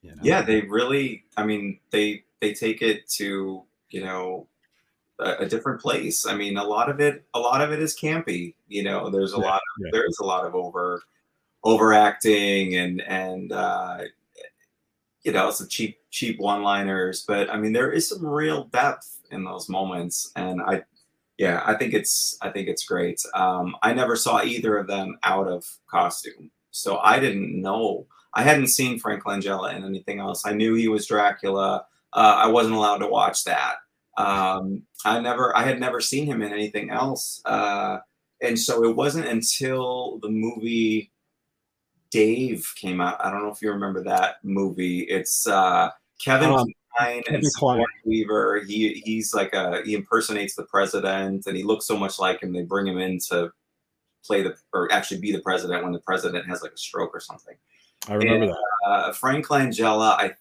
You know? Yeah, they really. I mean, they they take it to you know a, a, different place. I mean, a lot of it, a lot of it is campy. You know, there's a yeah, lot. Of, yeah. There is a lot of over overacting and and uh, you know some cheap cheap one liners. But I mean, there is some real depth in those moments, and I. Yeah, I think it's I think it's great. Um, I never saw either of them out of costume, so I didn't know. I hadn't seen Frank Langella in anything else. I knew he was Dracula. Uh, I wasn't allowed to watch that. Um, I never, I had never seen him in anything else, uh, and so it wasn't until the movie Dave came out. I don't know if you remember that movie. It's uh, Kevin um, Kline and Kline. Weaver. He he's like a he impersonates the president, and he looks so much like him. They bring him in to play the or actually be the president when the president has like a stroke or something. I remember and, that. Uh, Frank Langella, I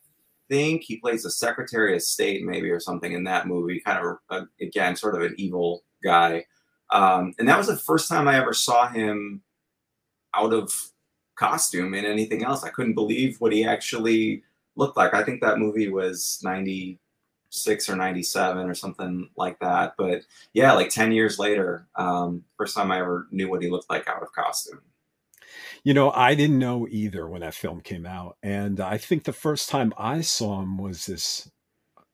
think he plays the Secretary of State, maybe or something in that movie. Kind of uh, again, sort of an evil guy. Um, and that was the first time I ever saw him out of costume in anything else. I couldn't believe what he actually looked like. I think that movie was 96 or 97 or something like that. But yeah, like 10 years later, um, first time I ever knew what he looked like out of costume. You know, I didn't know either when that film came out. And I think the first time I saw him was this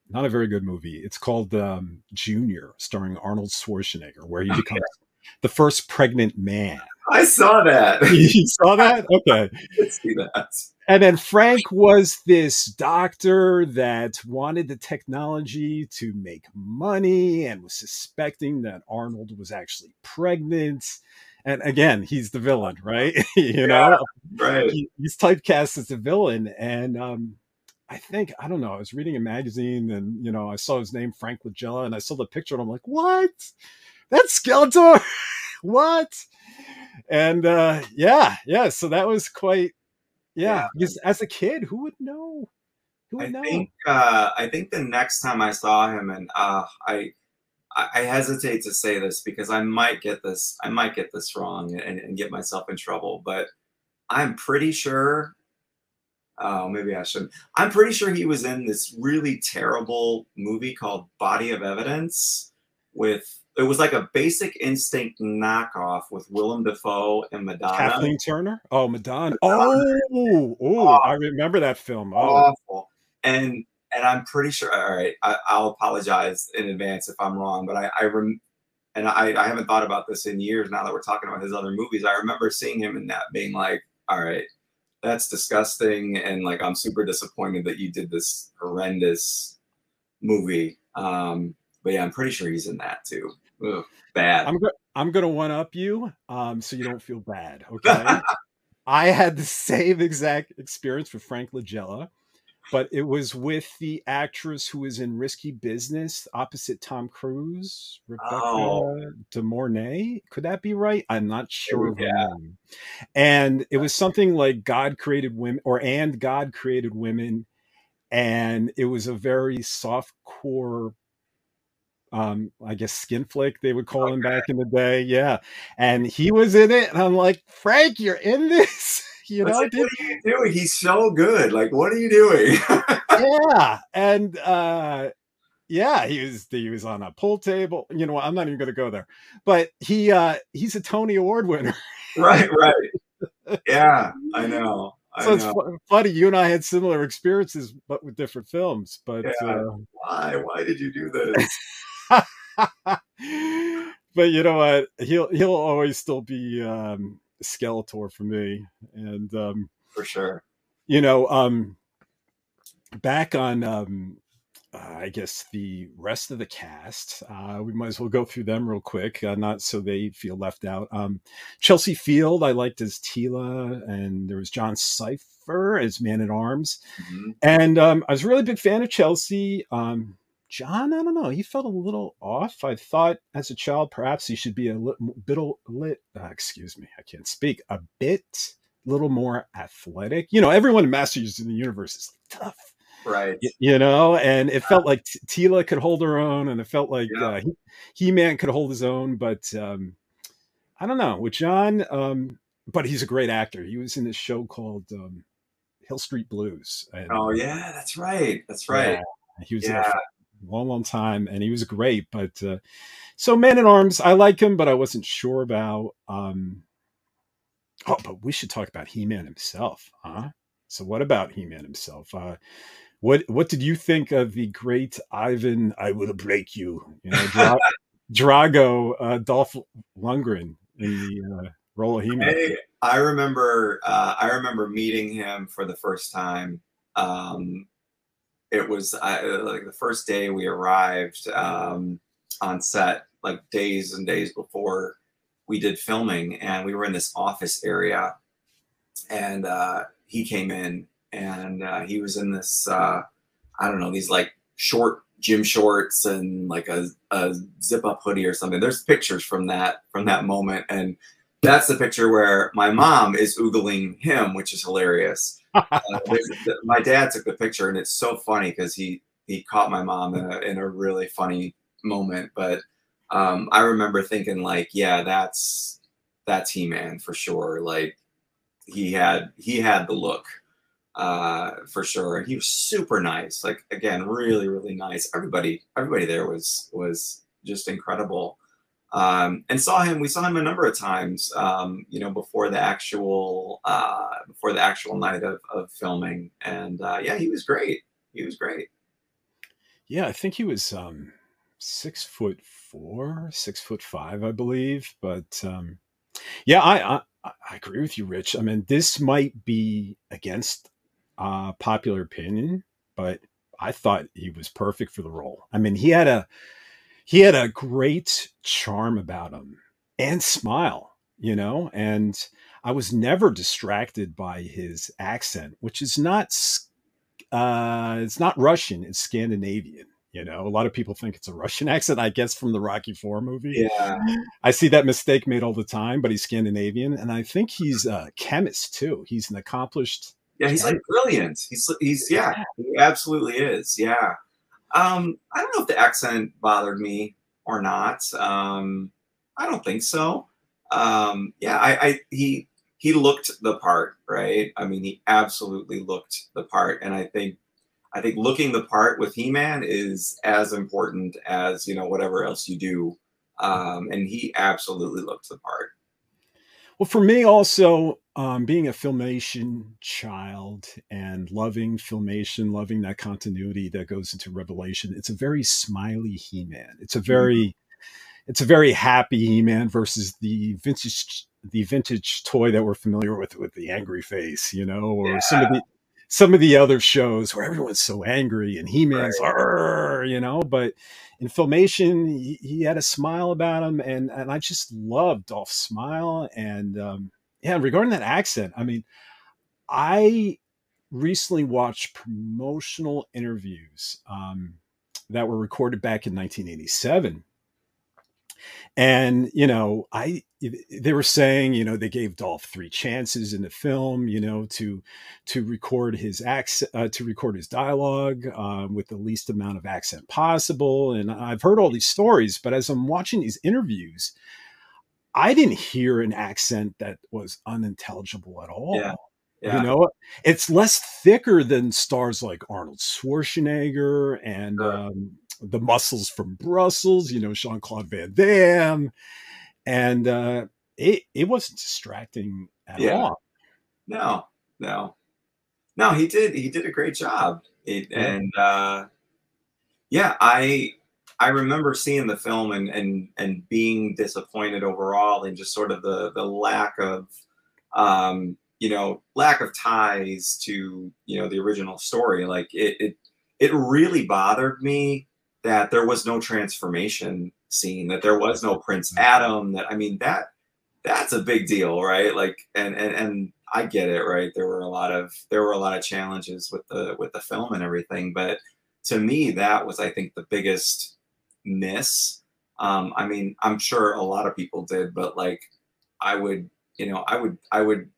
not a very good movie. It's called um, Junior, starring Arnold Schwarzenegger, where he becomes the first pregnant man. I saw that. you saw that? Okay. I see that. And then Frank was this doctor that wanted the technology to make money and was suspecting that Arnold was actually pregnant and again, he's the villain, right? you know, right. He, he's typecast as a villain, and um, I think I don't know. I was reading a magazine, and you know, I saw his name Frank Langella, and I saw the picture, and I'm like, what? That's Skeletor? what? And uh, yeah, yeah. So that was quite, yeah. yeah. Because as a kid, who would know? Who would I know? Think, uh, I think the next time I saw him, and uh, I I hesitate to say this because I might get this I might get this wrong and, and get myself in trouble, but I'm pretty sure oh maybe I shouldn't. I'm pretty sure he was in this really terrible movie called Body of Evidence with it was like a basic instinct knockoff with Willem Dafoe and Madonna. Kathleen Turner? Oh, Madonna. Madonna. Oh, oh, I remember that film. Oh. Awful. And and I'm pretty sure. All right, I, will apologize in advance if I'm wrong, but I, I rem, and I, I haven't thought about this in years. Now that we're talking about his other movies, I remember seeing him in that, being like, "All right, that's disgusting," and like, I'm super disappointed that you did this horrendous movie. Um, but yeah, I'm pretty sure he's in that too. Ugh, bad. I'm go- I'm gonna one up you, um, so you don't feel bad. Okay. I had the same exact experience with Frank Langella but it was with the actress who was in Risky Business opposite Tom Cruise, Rebecca oh. De Mornay. Could that be right? I'm not sure. Yeah. And it was something like God created women, or and God created women, and it was a very soft core. Um, I guess skin flick they would call okay. him back in the day. Yeah. And he was in it. And I'm like, Frank, you're in this. You know, like, what are you doing? He's so good. Like, what are you doing? yeah, and uh, yeah, he was he was on a pool table. You know, I'm not even going to go there, but he uh, he's a Tony Award winner. right, right. Yeah, I know. I so know. it's funny. You and I had similar experiences, but with different films. But yeah. uh, why? Why did you do this? but you know what? He'll he'll always still be um, Skeletor for me. And um, for sure, you know, um, back on, um, uh, I guess the rest of the cast, uh, we might as well go through them real quick, uh, not so they feel left out. Um, Chelsea Field, I liked as Teela, and there was John Cypher as Man at Arms, mm-hmm. and um, I was a really big fan of Chelsea. Um, John, I don't know. He felt a little off. I thought as a child perhaps he should be a little bit lit. Uh, excuse me, I can't speak. A bit little more athletic. You know, everyone in Masters in the Universe is tough, right? You, you know, and it felt like Teela could hold her own, and it felt like yeah. uh, he Man could hold his own. But um, I don't know with John, um, but he's a great actor. He was in this show called um, Hill Street Blues. And, oh yeah, that's right. That's right. Yeah, he was yeah. There for a long, long time, and he was great. But uh, so Man at Arms, I like him, but I wasn't sure about. Um, oh, but we should talk about He Man himself, huh? So what about He Man himself? Uh, what what did you think of the great Ivan? I will break you. You know, Dra- Drago, uh, Dolph Lundgren in the uh, role of He Man. Hey, I remember uh, I remember meeting him for the first time. Um, it was I, like the first day we arrived um, on set, like days and days before we did filming, and we were in this office area, and uh, he came in, and uh, he was in this uh, I don't know these like short gym shorts and like a, a zip up hoodie or something. There's pictures from that from that moment, and that's the picture where my mom is oogling him, which is hilarious. Uh, my dad took the picture, and it's so funny because he he caught my mom in a, in a really funny moment. But um, I remember thinking like, yeah, that's that's He Man for sure. Like he had he had the look uh, for sure, and he was super nice. Like again, really really nice. Everybody everybody there was was just incredible um, and saw him. We saw him a number of times, um, you know, before the actual uh, before the actual night of, of filming. And uh, yeah, he was great. He was great. Yeah, I think he was um, six foot four, six foot five, I believe. But um, yeah, I, I I agree with you, Rich. I mean, this might be against uh, popular opinion, but I thought he was perfect for the role. I mean, he had a he had a great charm about him and smile, you know, and I was never distracted by his accent, which is not uh it's not Russian, it's Scandinavian. You know, a lot of people think it's a Russian accent, I guess, from the Rocky Four movie. Yeah. I see that mistake made all the time, but he's Scandinavian. And I think he's a chemist too. He's an accomplished. Yeah, he's like brilliant. He's, he's, yeah, he absolutely is. Yeah. Um, I don't know if the accent bothered me or not. Um, I don't think so. Um, yeah, I, I he he looked the part, right? I mean, he absolutely looked the part, and I think I think looking the part with He Man is as important as you know whatever else you do. Um, and he absolutely looked the part. Well, for me, also um, being a filmation child and loving filmation, loving that continuity that goes into Revelation, it's a very smiley He-Man. It's a very, mm-hmm. it's a very happy He-Man versus the vintage, the vintage toy that we're familiar with with the angry face, you know, or yeah. some of the some of the other shows where everyone's so angry and He-Man's, right. you know, but in filmation, he, he, had a smile about him, and and I just loved Dolph's smile. And um, yeah, regarding that accent, I mean, I recently watched promotional interviews um, that were recorded back in 1987 and you know i they were saying you know they gave dolph three chances in the film you know to to record his accent uh, to record his dialogue uh, with the least amount of accent possible and i've heard all these stories but as i'm watching these interviews i didn't hear an accent that was unintelligible at all yeah. Yeah. You know, it's less thicker than stars like Arnold Schwarzenegger and um, the muscles from Brussels, you know, Jean Claude Van Damme. And uh, it, it wasn't distracting at yeah. all. No, no, no, he did. He did a great job. It, yeah. And uh, yeah, I, I remember seeing the film and, and, and being disappointed overall and just sort of the, the lack of, um, you know, lack of ties to, you know, the original story. Like it, it, it really bothered me that there was no transformation scene, that there was no Prince mm-hmm. Adam. That I mean that that's a big deal, right? Like and and and I get it, right? There were a lot of there were a lot of challenges with the with the film and everything, but to me that was I think the biggest miss. Um, I mean, I'm sure a lot of people did, but like I would, you know, I would I would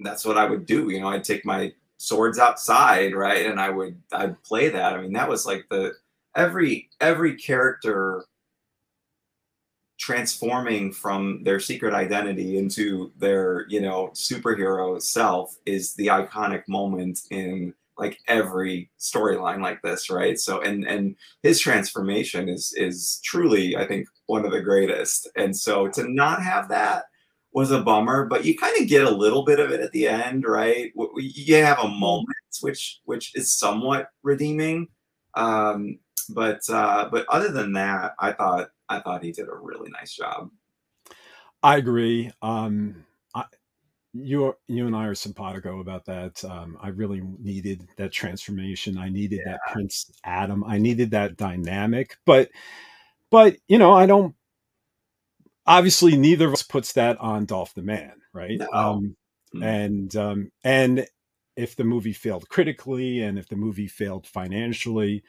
that's what I would do. You know, I'd take my swords outside, right, and I would I'd play that. I mean, that was like the every every character transforming from their secret identity into their you know superhero self is the iconic moment in like every storyline like this right? So and and his transformation is is truly i think one of the greatest. And so to not have that was a bummer but you kind of get a little bit of it at the end right? You have a moment which which is somewhat redeeming um but uh but other than that i thought I thought he did a really nice job. I agree. Um, I, you you and I are simpatico about that. Um, I really needed that transformation. I needed yeah. that Prince Adam. I needed that dynamic. But but you know, I don't. Obviously, neither of us puts that on Dolph the Man, right? No. Um, mm-hmm. And um, and if the movie failed critically and if the movie failed financially,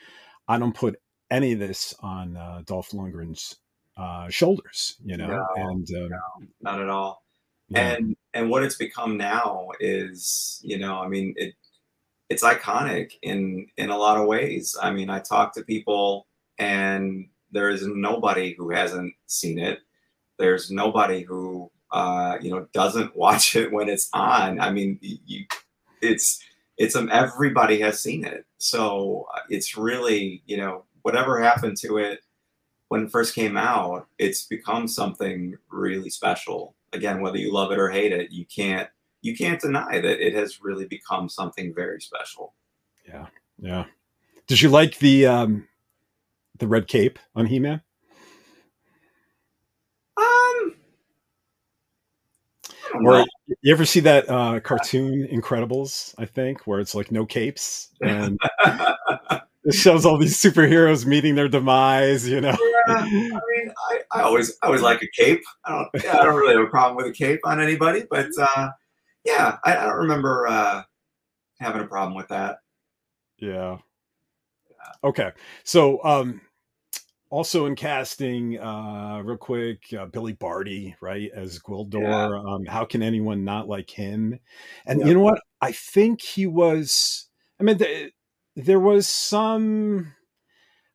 I don't put any of this on uh, Dolph Lundgren's uh, shoulders, you know, no, and um, no, not at all. Yeah. And and what it's become now is, you know, I mean, it it's iconic in in a lot of ways. I mean, I talk to people, and there is nobody who hasn't seen it. There's nobody who uh, you know doesn't watch it when it's on. I mean, you, it's it's um, everybody has seen it. So uh, it's really you know whatever happened to it when it first came out, it's become something really special. Again, whether you love it or hate it, you can't you can't deny that it has really become something very special. Yeah, yeah. Did you like the um the red cape on He Man? Um, or you ever see that uh, cartoon Incredibles? I think where it's like no capes and it shows all these superheroes meeting their demise. You know. Yeah, I mean, I, I always I always like a cape. I don't yeah, I don't really have a problem with a cape on anybody, but uh, yeah, I, I don't remember uh, having a problem with that. Yeah. yeah. Okay, so um, also in casting, uh, real quick, uh, Billy Barty, right, as Gwildor. Yeah. Um, how can anyone not like him? And you know what? I think he was. I mean, the, there was some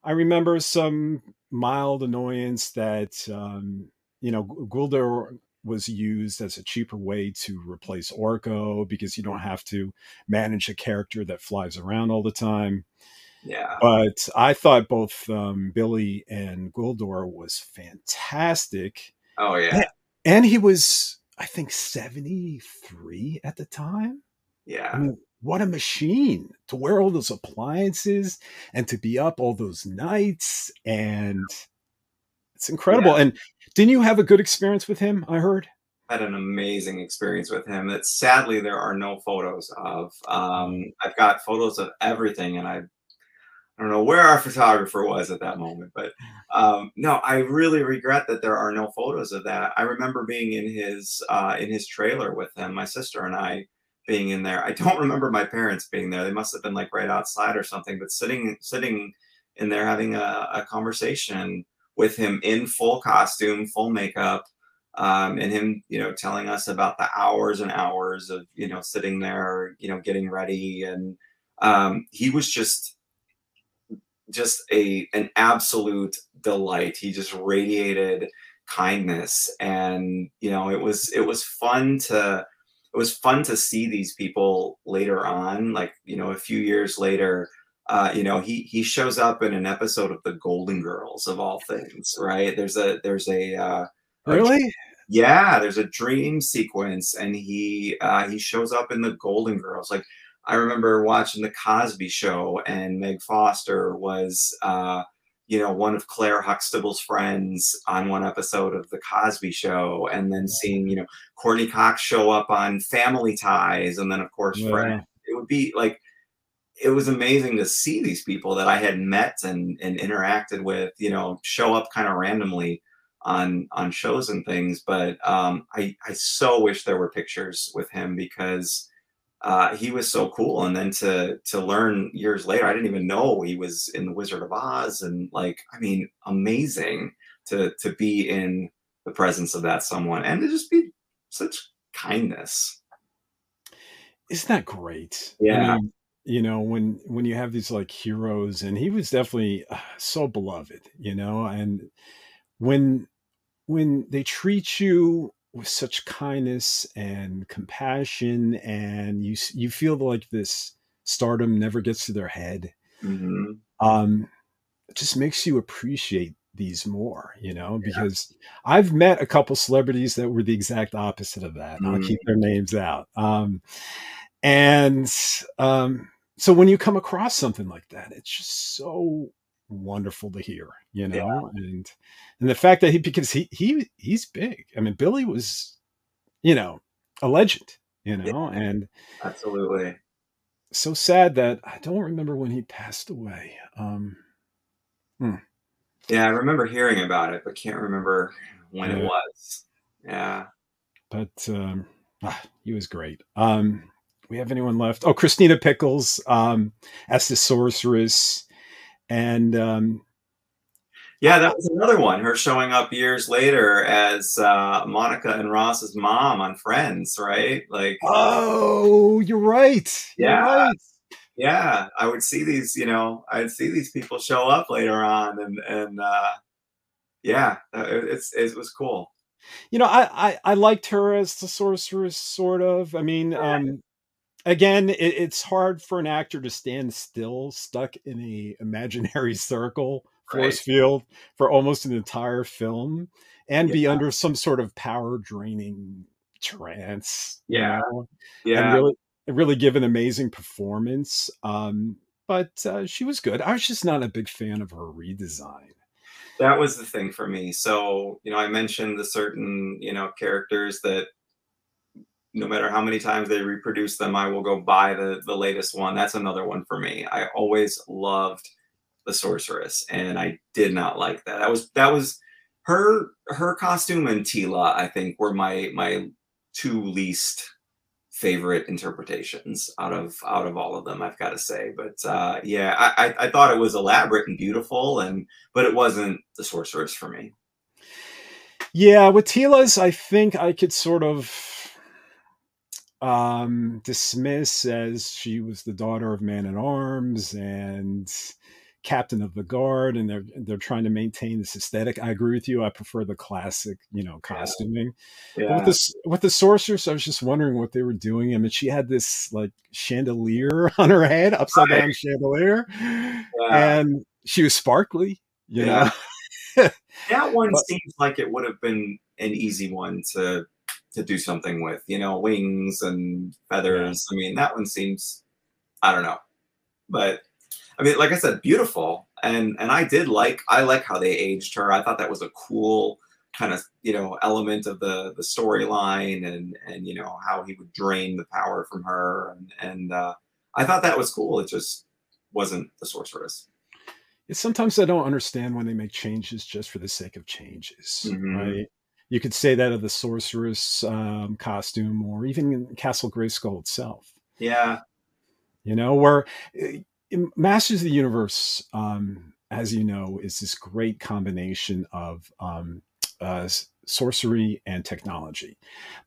i remember some mild annoyance that um, you know Gwildor was used as a cheaper way to replace Orko because you don't have to manage a character that flies around all the time. Yeah. But I thought both um, Billy and Gwildor was fantastic. Oh yeah. And, and, he was I think 73 at the time. Yeah. I mean, what a machine to wear all those appliances and to be up all those nights and it's incredible yeah. and didn't you have a good experience with him i heard I had an amazing experience with him that sadly there are no photos of um, i've got photos of everything and i I don't know where our photographer was at that moment, but um, no, I really regret that there are no photos of that. I remember being in his uh, in his trailer with him, my sister and I, being in there. I don't remember my parents being there. They must have been like right outside or something, but sitting sitting in there having a, a conversation with him in full costume, full makeup, um, and him, you know, telling us about the hours and hours of, you know, sitting there, you know, getting ready. And um, he was just just a an absolute delight. He just radiated kindness and you know it was it was fun to it was fun to see these people later on, like you know, a few years later. Uh, you know, he he shows up in an episode of the Golden Girls of all things, right? There's a there's a uh, really. A, yeah, there's a dream sequence, and he uh, he shows up in the Golden Girls. Like I remember watching the Cosby Show, and Meg Foster was uh, you know, one of Claire Huxtable's friends on one episode of The Cosby Show, and then seeing, you know, Courteney Cox show up on Family Ties, and then, of course, yeah. Friends. It would be like, it was amazing to see these people that I had met and, and interacted with, you know, show up kind of randomly on on shows and things. But um, I I so wish there were pictures with him because uh, he was so cool. And then to to learn years later, I didn't even know he was in the Wizard of Oz, and like, I mean, amazing to to be in the presence of that someone and to just be such kindness. isn't that great? Yeah. I mean, you know, when when you have these like heroes, and he was definitely uh, so beloved, you know, and when when they treat you with such kindness and compassion, and you you feel like this stardom never gets to their head, hmm um, it just makes you appreciate these more, you know, because I've met a couple celebrities that were the exact opposite of that. and I'll keep their names out. Um, and um, so when you come across something like that, it's just so wonderful to hear, you Yeah. know, and and the fact that he because he he he's big. I mean, Billy was, you know, a legend, you Yeah. know, and Absolutely. so sad that I don't remember when he passed away. Um, hmm, Yeah, I remember hearing about it, but can't remember when it was. Yeah. but um, ah, he was great. Um, we have anyone left? Oh, Christina Pickles um, as the sorceress, and um, Yeah, that was another one. Her showing up years later as uh, Monica and Ross's mom on Friends, right? Like, Oh, you're right. You're yeah, right. yeah. I would see these, you know, I'd see these people show up later on, and and uh, yeah, uh, it, it's it was cool. You know, I, I I liked her as the sorceress, sort of. I mean, um, again, it, it's hard for an actor to stand still, stuck in a imaginary circle, right. force field for almost an entire film, and Yeah, be under some sort of power draining trance. You yeah, and yeah. really really give an amazing performance. Um, but uh, she was good. I was just not a big fan of her redesign. That was the thing for me. So, you know, I mentioned the certain, you know, characters that no matter how many times they reproduce them, I will go buy the the latest one. That's another one for me. I always loved the sorceress, and I did not like that. That was that was her her costume and Teela. I think were my my two least favorite interpretations out of out of all of them. I've got to say, but uh, yeah, I, I I thought it was elaborate and beautiful, and but it wasn't the sorceress for me. Yeah, with Teela's, I think I could sort of um, dismiss as she was the daughter of man at arms and captain of the guard, and they're they're trying to maintain this aesthetic. I agree with you. I prefer the classic, you know, Yeah, costuming. With yeah, this with the sorceress, I was just wondering what they were doing. I mean, she had this like chandelier on her head, upside right, down chandelier, yeah, and she was sparkly, you yeah. know. That one but seems like it would have been an easy one to to do something with, you know, wings and yeah, feathers. I mean, that one seems, I don't know, but I mean, like I said, beautiful, and and I did like I like how they aged her. I thought that was a cool kind of you know element of the the storyline, and and you know how he would drain the power from her, and and uh, I thought that was cool. It just wasn't the sorceress. sometimes I don't understand when they make changes just for the sake of changes, hmm right? You could say that of the sorceress um, costume, or even Castle Grayskull itself. Yeah, You know, where uh, Masters of the Universe, um, as you know, is this great combination of um, uh, sorcery and technology.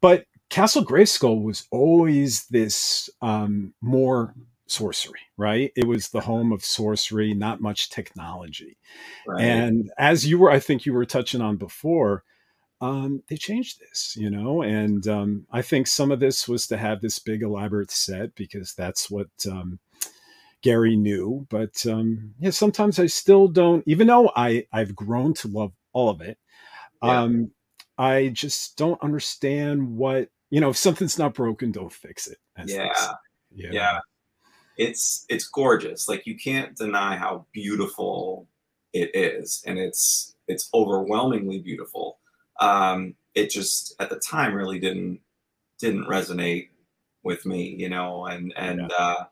But Castle Grayskull was always this um, more sorcery, right? It was the home of sorcery, not much technology. right. And as you were, I think you were touching on before, um, they changed this, you know, and um, I think some of this was to have this big elaborate set because that's what um, Gary knew. But um, yeah, sometimes I still don't, even though I I've grown to love all of it. Yeah, Um, I just don't understand what you know. If something's not broken, don't fix it, say. yeah, yeah. It's it's gorgeous. Like you can't deny how beautiful it is, and it's it's overwhelmingly beautiful. Um, it just at the time really didn't didn't resonate with me, you know, and yeah, and uh,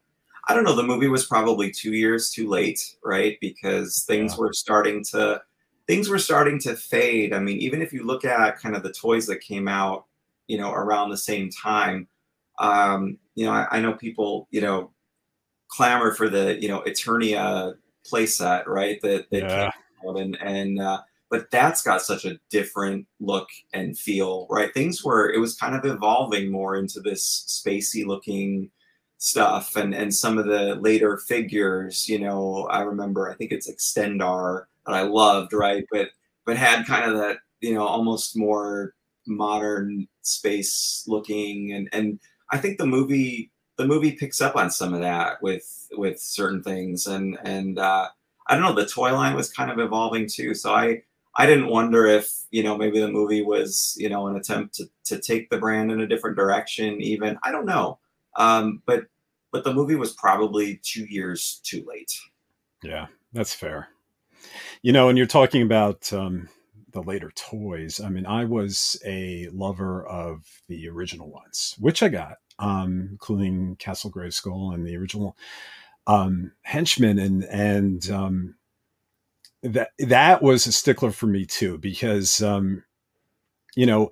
I don't know. The movie was probably two years too late, right? Because things yeah, were starting to things were starting to fade. I mean, even if you look at kind of the toys that came out, you know, around the same time, um, you know, I, I know people, you know, clamor for the, you know, Eternia playset, right? That that came yeah, out and and uh, but that's got such a different look and feel, right? Things were it was kind of evolving more into this spacey looking stuff and and some of the later figures you know i remember i think it's extendar that i loved right but but had kind of that you know almost more modern space looking and and i think the movie the movie picks up on some of that with with certain things and and uh i don't know the toy line was kind of evolving too so i i didn't wonder if you know maybe the movie was you know an attempt to to take the brand in a different direction even. I don't know. Um but but the movie was probably two years too late. Yeah that's fair. You know and you're talking about um the later toys. I mean, I was a lover of the original ones, which I got, um, including Castle Grayskull and the original um, Henchman, and and um, that that was a stickler for me too because um, you know,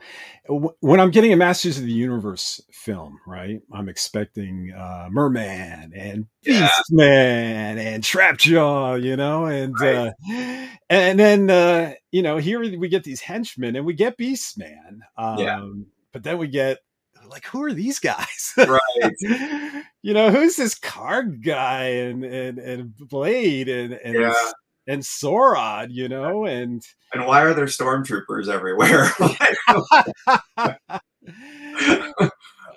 when I'm getting a Masters of the Universe film, right? I'm expecting uh, Merman and Beastman yeah. and Trapjaw, you know, and right. uh, and then uh, you know here we get these henchmen and we get Beastman, um, yeah. but then we get like who are these guys? Right. you know, who's this Karg guy and and and Blade and and yeah and Saurod, you know, and and why are there stormtroopers everywhere?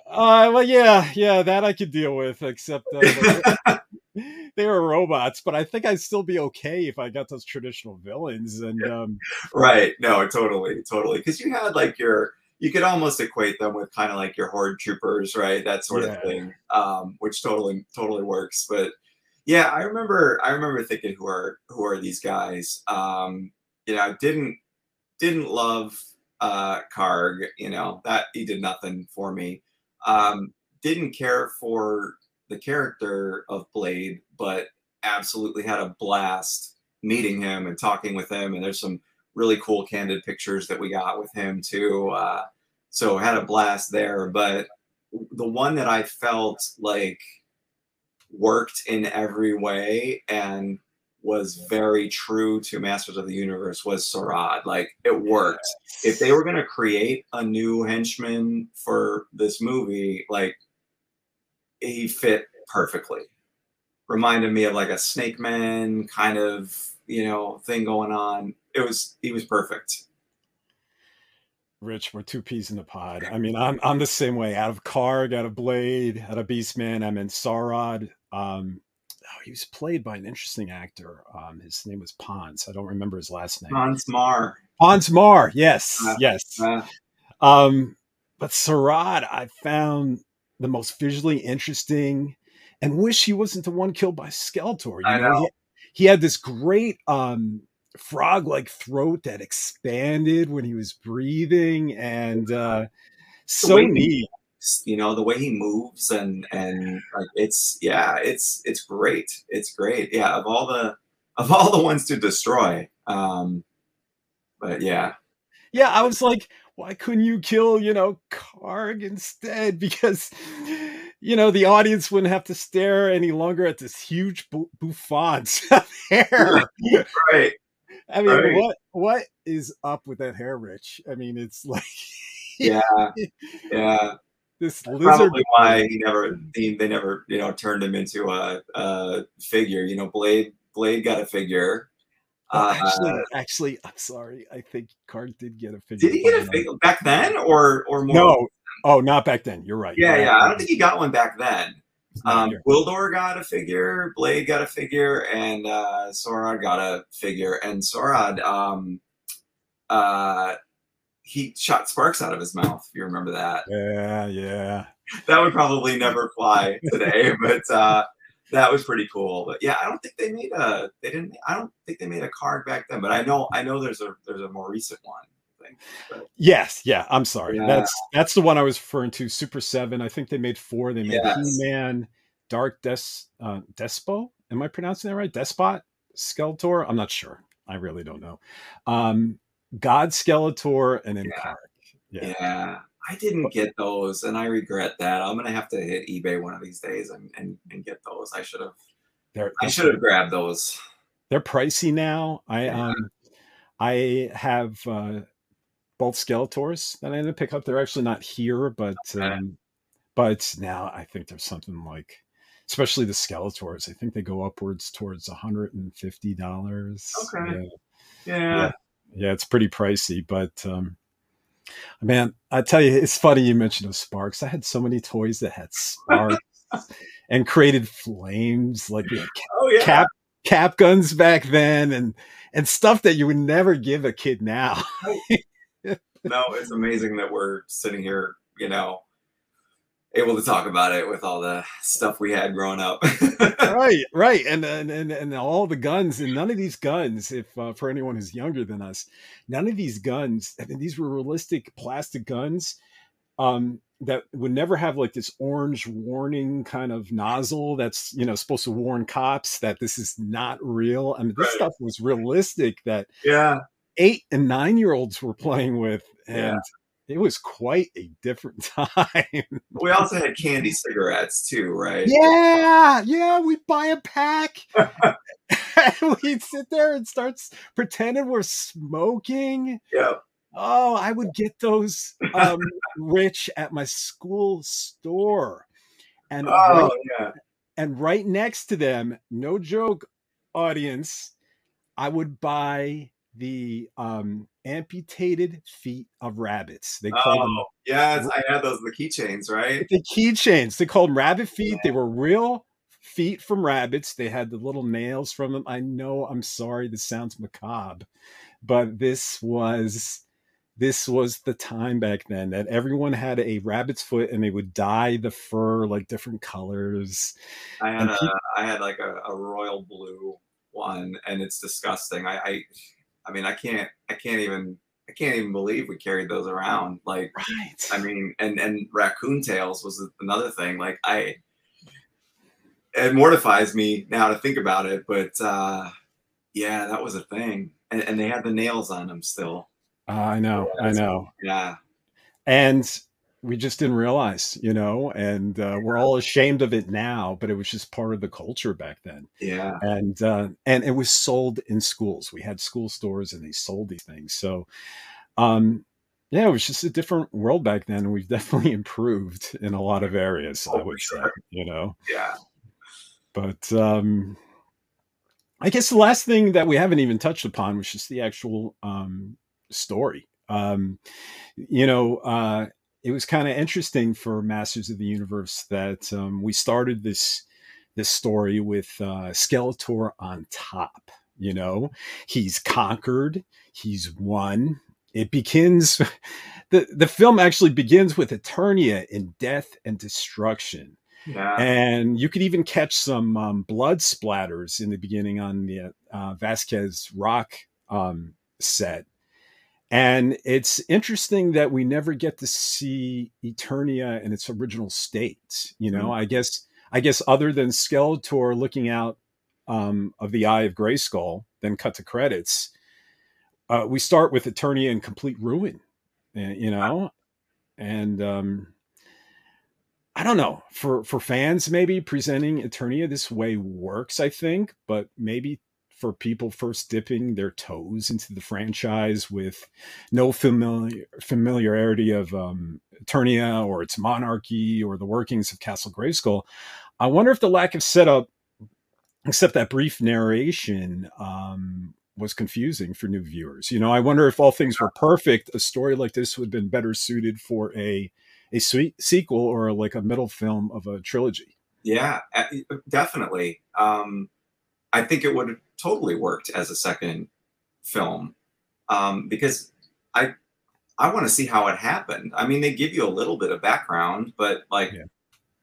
uh, well, yeah, yeah, that I could deal with, except uh, they were robots. But I think I'd still be okay if I got those traditional villains. And um, right, no, totally, totally, because you had like your you could almost equate them with kind of like your horde troopers, right? That sort yeah. of thing, um, which totally totally works, but yeah, I remember. I remember thinking, who are who are these guys? Um, you know, didn't didn't love uh, Karg. You know that he did nothing for me. Um, didn't care for the character of Blade, but absolutely had a blast meeting him and talking with him. And there's some really cool candid pictures that we got with him too. Uh, so had a blast there. But the one that I felt like worked in every way and was very true to Masters of the Universe was Saurod. Like it worked. If they were going to create a new henchman for this movie, like he fit perfectly. Reminded me of like a Snake Man kind of, you know, thing going on. It was he was perfect. Rich, we're two peas in the pod. I mean, I'm I'm the same way. Out of Karg, out of Blade, out of Beastman, I'm in Saurod. Um, oh, he was played by an interesting actor. Um, his name was Pons. I don't remember his last name. Pons Maar. Pons Maar. Yes, uh, yes. Uh, um, but Saurod, I found the most visually interesting, and wish he wasn't the one killed by Skeletor. You I know. know. He, he, had this great um, frog-like throat that expanded when he was breathing, and uh, so neat you know the way he moves and and like it's yeah it's it's great. It's great. Yeah of all the of all the ones to destroy um but yeah. Yeah i was like why couldn't you kill you know karg instead? Because you know the audience wouldn't have to stare any longer at this huge bu- bouffant's hair right. I mean right. what what is up with that hair rich? I mean it's like yeah. Yeah this That's lizard. Probably why he never he, they never you know turned him into a, a figure. You know, Blade Blade got a figure. Uh, actually, actually, I'm sorry. I think Karg did get a figure. Did he get a figure back then, or or more? No, oh, not back then. You're right. Yeah, yeah. I don't think he got one back then. Um, Gwildor got a figure, Blade got a figure, and uh, Saurod got a figure. And Saurod, um, uh, he shot sparks out of his mouth. If you remember that. Yeah, yeah. That would probably never fly today, but uh, that was pretty cool. But yeah, I don't think they made a. They didn't. I don't think they made a Karg back then. But I know. I know there's a there's a more recent one. but, yes, yeah. I'm sorry. Yeah. That's that's the one I was referring to. Super7. I think they made four. They made yes. He Man, Dark Des uh, Despo. Am I pronouncing that right? Despot, Skeletor. I'm not sure. I really don't know. Um, God Skeletor and then yeah. Yeah. yeah. I didn't get those and I regret that. I'm gonna have to hit eBay one of these days and, and, and get those. I should have I should have grabbed those. They're pricey now. I yeah. um I have uh both Skeletors that I ended to pick up. They're actually not here, but okay. um but now I think there's something like especially the Skeletors. I think they go upwards towards $150. Okay. Yeah. Yeah. Yeah. Yeah, it's pretty pricey, but um man, I tell you, it's funny you mentioned those sparks. I had so many toys that had sparks and created flames, like we had Oh yeah. cap cap guns back then, and and stuff that you would never give a kid now. no, it's amazing that we're sitting here, you know, able to talk about it with all the stuff we had growing up. right, right, and, and and and all the guns, and none of these guns, if uh, for anyone who's younger than us, none of these guns. I mean, these were realistic plastic guns um, that would never have like this orange warning kind of nozzle that's you know supposed to warn cops that this is not real. I mean, this Right. stuff was realistic that yeah. eight and nine year olds were playing with, and Yeah. It was quite a different time. We also had candy cigarettes too, right? Yeah, yeah, We'd buy a pack. and we'd sit there and start pretending we're smoking. Yeah. Oh, I would get those um, rich at my school store. And Oh right, yeah. and right next to them, no joke, audience, I would buy the um, amputated feet of rabbits. They called them Oh yes, I had those the keychains, right? the keychains. They called them rabbit feet. They were real feet from rabbits. They had the little nails from them. I know. I'm sorry. This sounds macabre, but this was this was the time back then that everyone had a rabbit's foot and they would dye the fur like different colors. I had a keep- I had like a, a royal blue one, and it's disgusting. I, I I mean I can't I can't even I can't even believe we carried those around. Like Right. I mean, and and raccoon tails was another thing. Like I, it mortifies me now to think about it, but uh, yeah, that was a thing. And, and they had the nails on them still. I know. I know. Yeah, and we just didn't realize, you know, and uh, we're all ashamed of it now, but it was just part of the culture back then. yeah, and uh, and it was sold in schools. We had school stores, and they sold these things. So, um, yeah, it was just a different world back then. We've definitely improved in a lot of areas. Oh, I would say, you know, yeah. but um, I guess the last thing that we haven't even touched upon was just the actual um, story. Um, you know, uh, it was kind of interesting for Masters of the Universe that um, we started this this story with uh, Skeletor on top. You know, he's conquered, he's won. It begins. the The film actually begins with Eternia in death and destruction Yeah, and you could even catch some um, blood splatters in the beginning on the uh, Vasquez Rock um, set. And it's interesting that we never get to see Eternia in its original state. You know, I guess I guess other than Skeletor looking out um, of the eye of Grayskull, then cut to credits. Uh, we start with Eternia in complete ruin. uh, You know, and um, I don't know for for fans maybe presenting Eternia this way works I think but maybe for people first dipping their toes into the franchise with no familiar familiarity of um, Eternia or its monarchy or the workings of Castle Grayskull I wonder if the lack of setup except that brief narration um, was confusing for new viewers you know I wonder if all things were perfect a story like this would have been better suited for a a sweet sequel or like a middle film of a trilogy. yeah, definitely. Um, I think it would totally worked as a second film um, because I I want to see how it happened. I mean, they give you a little bit of background, but like Yeah.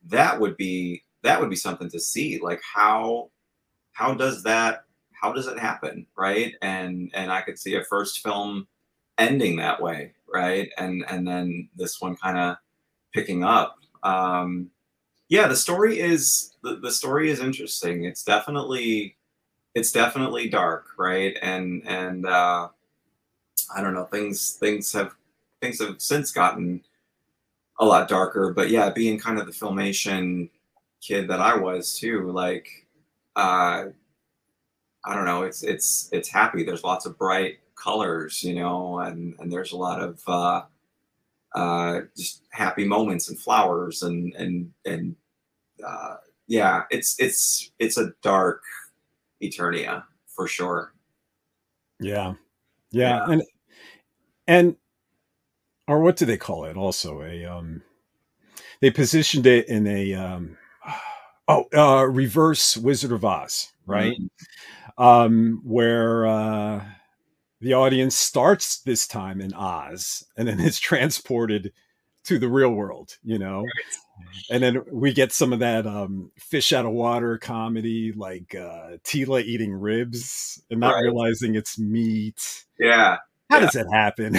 that would be that would be something to see. Like how how does that how does it happen, right? And and I could see a first film ending that way, right? And and then this one kind of picking up. Um, yeah, the story is the, the story is interesting. It's definitely it's definitely dark, right? And and uh, I don't know things things have things have since gotten a lot darker. But yeah, being kind of the filmation kid that I was too, like uh, I don't know, it's it's it's happy. There's lots of bright colors, you know, and and there's a lot of uh, uh, just happy moments and flowers and and and uh, yeah, it's it's it's a dark Eternia for sure. Yeah. yeah. Yeah. And and or what do they call it also? A um they positioned it in a um oh uh reverse Wizard of Oz, right? Mm-hmm. Um where uh the audience starts this time in Oz and then it's transported to the real world, you know. Right. And then we get some of that um, fish out of water comedy, like uh, Teela eating ribs and not right. realizing it's meat. Yeah. How yeah. does it happen?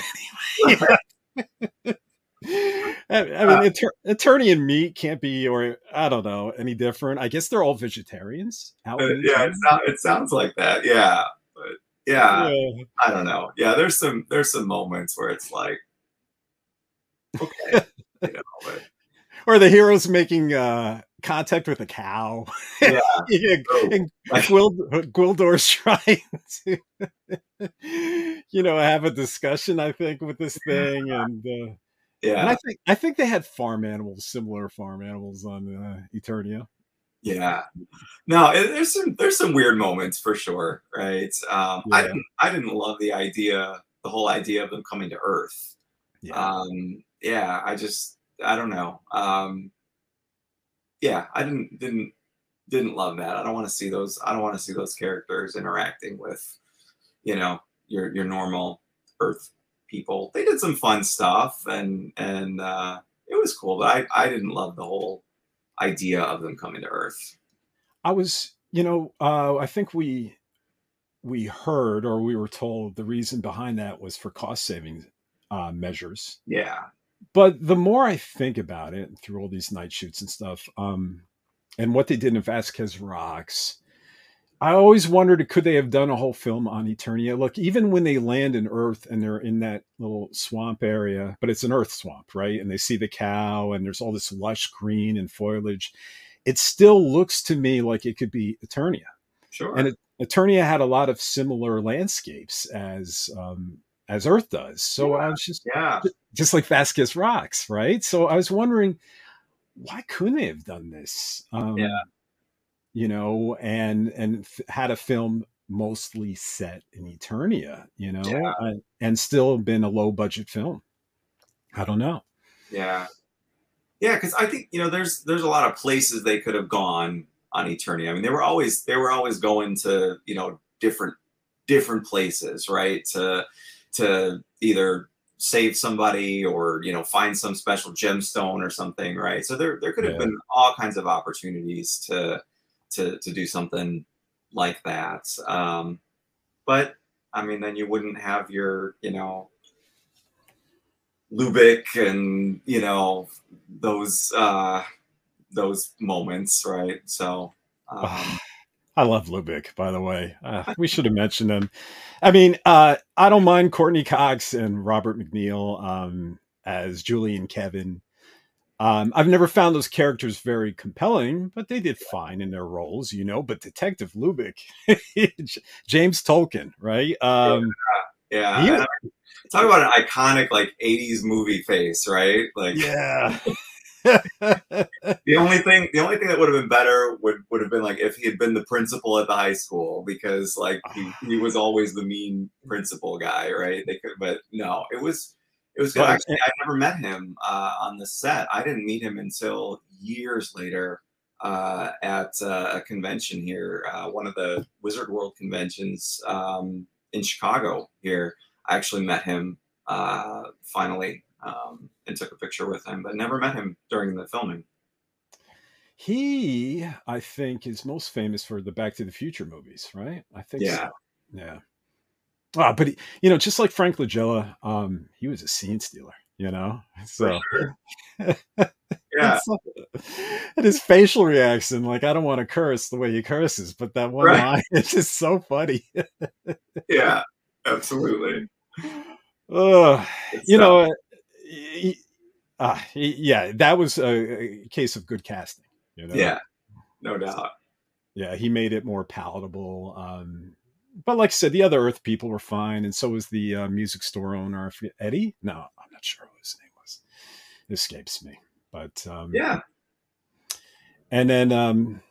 I, mean, uh, Eternia and meat can't be, or I don't know, any different. I guess they're all vegetarians. Uh, yeah, it, sound, it, sounds like that. Yeah, but yeah, yeah, I don't know. Yeah, there's some there's some moments where it's like, okay, you know, but, or the heroes making uh, contact with a cow. Yeah, yeah oh, and Gwild- Gwildor's trying to, you know, have a discussion. I think with this thing, and uh, yeah, and I think I think they had farm animals, similar farm animals on uh, Eternia. Yeah, no, there's some there's some weird moments for sure, right? Um, yeah. I didn't I didn't love the idea, the whole idea of them coming to Earth. Yeah, um, yeah I just I don't know. Um, yeah, I didn't didn't didn't love that. I don't want to see those. I don't want to see those characters interacting with, you know, your your normal Earth people. They did some fun stuff, and and uh, it was cool. But I I didn't love the whole idea of them coming to Earth. I was, you know, uh, I think we we heard or we were told the reason behind that was for cost saving uh, measures. Yeah. But the more I think about it through all these night shoots and stuff, um, and what they did in Vasquez Rocks, I always wondered could they have done a whole film on Eternia? Look, even when they land in Earth and they're in that little swamp area, but it's an Earth swamp, right? And they see the cow and there's all this lush green and foliage. It still looks to me like it could be Eternia. Sure. And it, Eternia had a lot of similar landscapes as um, as Earth does. So yeah. I was just yeah, just like Vasquez Rocks, right? So I was wondering why couldn't they have done this? Um, yeah you know, and and f- had a film mostly set in Eternia, you know, yeah. and, and still been a low budget film. I don't know. Yeah, yeah, because I think you know there's there's a lot of places they could have gone on Eternia. I mean, they were always they were always going to you know different different places, right? To to either save somebody or you know find some special gemstone or something, right? So there there could have yeah. been all kinds of opportunities to to to do something like that. Um, but I mean, then you wouldn't have your you know Lubic and you know those uh, those moments, right? So. Um, I love Lubic, by the way. Uh, we should have mentioned him. I mean, uh, I don't mind Courteney Cox and Robert McNeill um, as Julie and Kevin. Um, I've never found those characters very compelling, but they did fine in their roles, you know. But Detective Lubic, James Tolkan, right? Um, yeah, yeah. He, talk about an iconic like '80s movie face, right? Like, yeah. the only thing, the only thing that would have been better would would have been like if he had been the principal at the high school, because like he, he was always the mean principal guy, right? They could, but no, it was it was good. Actually, I never met him uh, on the set. I didn't meet him until years later uh, at uh, a convention here, uh, one of the Wizard World conventions um, in Chicago. Here, I actually met him uh, finally um, and took a picture with him, but never met him during the filming. He, I think, is most famous for the Back to the Future movies, right? I think. Yeah. So. Yeah. Ah, but he, you know, just like Frank Langella, um, he was a scene stealer. You know, so sure. yeah, and his facial reaction, like I don't want to curse the way he curses, but that one right. line is just so funny. yeah, absolutely. Oh, you know, uh, yeah, that was a, a case of good casting. You know? Yeah, no doubt. Yeah, he made it more palatable. Um, but like I said, the other Earth people were fine, and so was the uh, music store owner, Eddie. No, I'm not sure what his name was. It escapes me, but um, yeah. and then um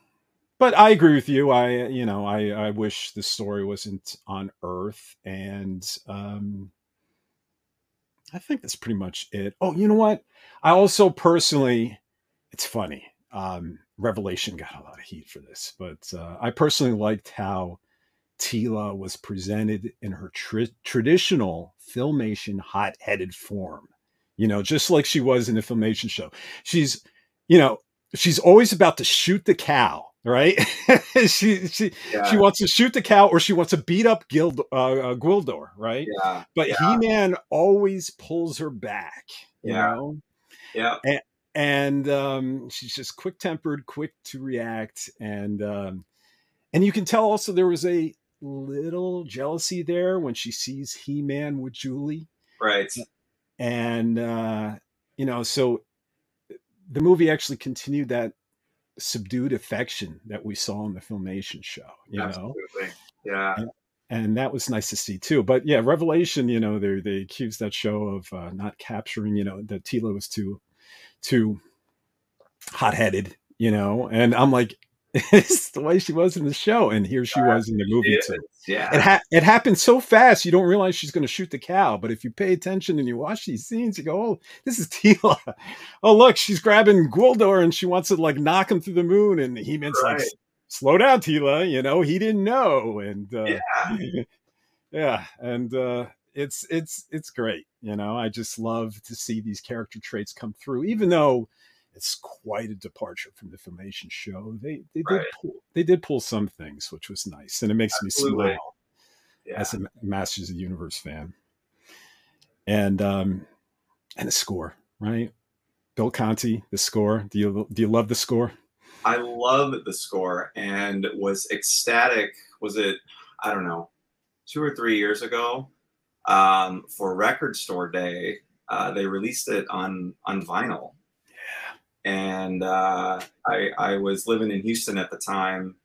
but I agree with you. I you know I I wish the story wasn't on Earth, and um, I think that's pretty much it. Oh, you know what? I also personally, it's funny. Um, Revelation got a lot of heat for this, but uh, I personally liked how Teela was presented in her tr- traditional filmation hot-headed form. You know, just like she was in the filmation show. She's, you know, she's always about to shoot the cow right? she she yeah. she wants to shoot the cow or she wants to beat up Gild, uh, uh, Gwildor, right? Yeah. But yeah. He Man always pulls her back. You yeah. Know? Yeah. And, and um, she's just quick tempered, quick to react, and um, and you can tell also there was a little jealousy there when she sees He Man with Julie, right? And uh, you know, so the movie actually continued that subdued affection that we saw in the filmation show you Absolutely. know yeah. And, and, that was nice to see too. But yeah revelation you know they they accused that show of uh, not capturing you know that Teela was too too hot-headed you know? And i'm like it's the way she was in the show, and here she was in the movie too. Yeah, it ha- it happened so fast you don't realize she's going to shoot the cow. But if you pay attention and you watch these scenes, you go, "Oh, this is Teela. oh, look, she's grabbing Gwildor and she wants to like knock him through the moon." And he means right. like, "Slow down, Teela. You know, he didn't know, and uh, yeah, yeah, and uh, it's it's it's great. You know, I just love to see these character traits come through, even though it's quite a departure from the filmation show. They they right. did pull, they did pull some things, which was nice, and it makes Absolutely. me smile yeah. as a Masters of the Universe fan. And um, and the score, right? Bill Conti, the score. Do you do you love the score? I love the score and was ecstatic. Was it I don't know, two or three years ago, um, for Record Store Day, uh, they released it on on vinyl and uh, I, I was living in Houston at the time,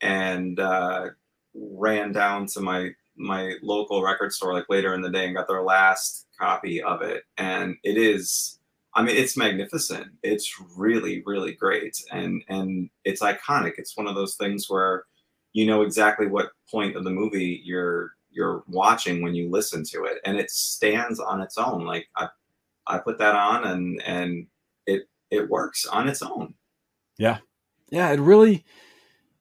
and uh, ran down to my my local record store like later in the day and got their last copy of it, and it is. I mean, it's magnificent. It's really, really great, and and it's iconic. It's one of those things where you know exactly what point of the movie you're you're watching when you listen to it, and it stands on its own. Like I, I put that on, and and it it works on its own. Yeah. Yeah. It really,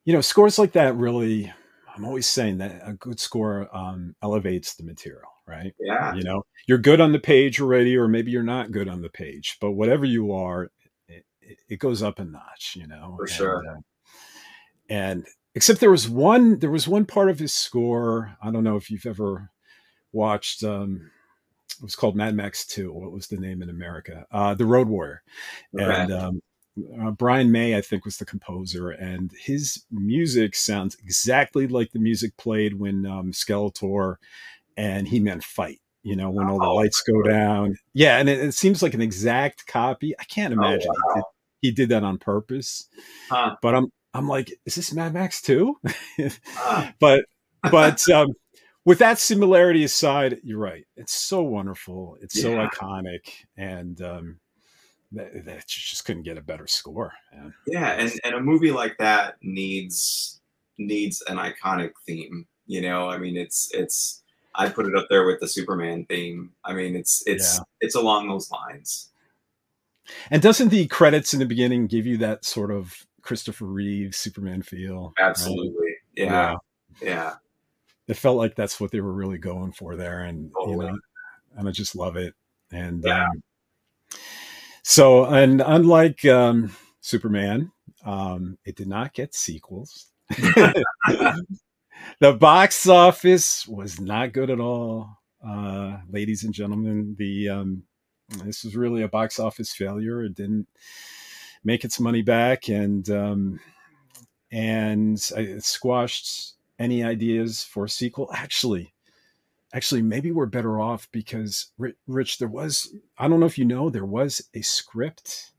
you know, scores like that really, I'm always saying that a good score um, elevates the material, right? Yeah. You know, you're good on the page already, or maybe you're not good on the page, but whatever you are, it, it goes up a notch, you know? For and, sure. Uh, and except there was one, there was one part of his score. I don't know if you've ever watched, um, it was called Mad Max 2. What was the name in America? Uh, the Road Warrior. Okay. And um, uh, Brian May, I think, was the composer, and his music sounds exactly like the music played when um, Skeletor and He Man fight. You know, when all the Oh, lights go down. Yeah, and it, it seems like an exact copy. I can't imagine he, wow. did, he did that on purpose. Huh. But I'm I'm like, is this Mad Max 2? Huh. but but um, with that similarity aside, you're right. It's so wonderful. It's so Yeah. iconic, and um, that, that you just couldn't get a better score. Man. Yeah, and, and a movie like that needs needs an iconic theme. You know, I mean, it's it's I put it up there with the Superman theme. I mean, it's it's Yeah. it's along those lines. And doesn't the credits in the beginning give you that sort of Christopher Reeve Superman feel? right? Absolutely. Yeah. Yeah. It felt like that's what they were really going for there, and you know, and I just love it. And Yeah. um, so, and unlike um, Superman, um, it did not get sequels. the box office was not good at all, uh, ladies and gentlemen. The um, this was really a box office failure. It didn't make its money back, and um, and it squashed any ideas for a sequel. Actually, actually, maybe we're better off because Rich, there was I don't know if you know there was a script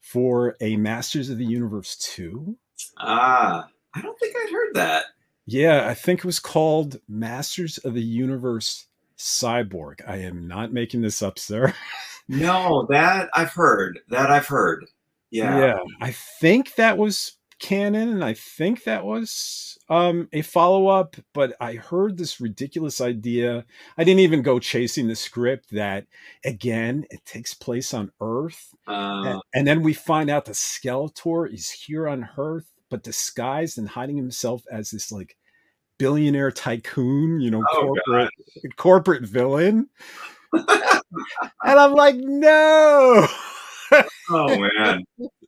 for a Masters of the Universe two. Ah, I don't think I'd heard that. Yeah, I think it was called Masters of the Universe Cyborg. I am not making this up, sir. No, that I've heard. That I've heard. Yeah. Yeah. I think that was Cannon and I think that was um, a follow up, but I heard this ridiculous idea. I didn't even go chasing the script that again, it takes place on Earth. Uh, and, and then we find out the Skeletor is here on Earth, but disguised and hiding himself as this like billionaire tycoon, you know, Oh, corporate corporate villain. and I'm like, no. oh man.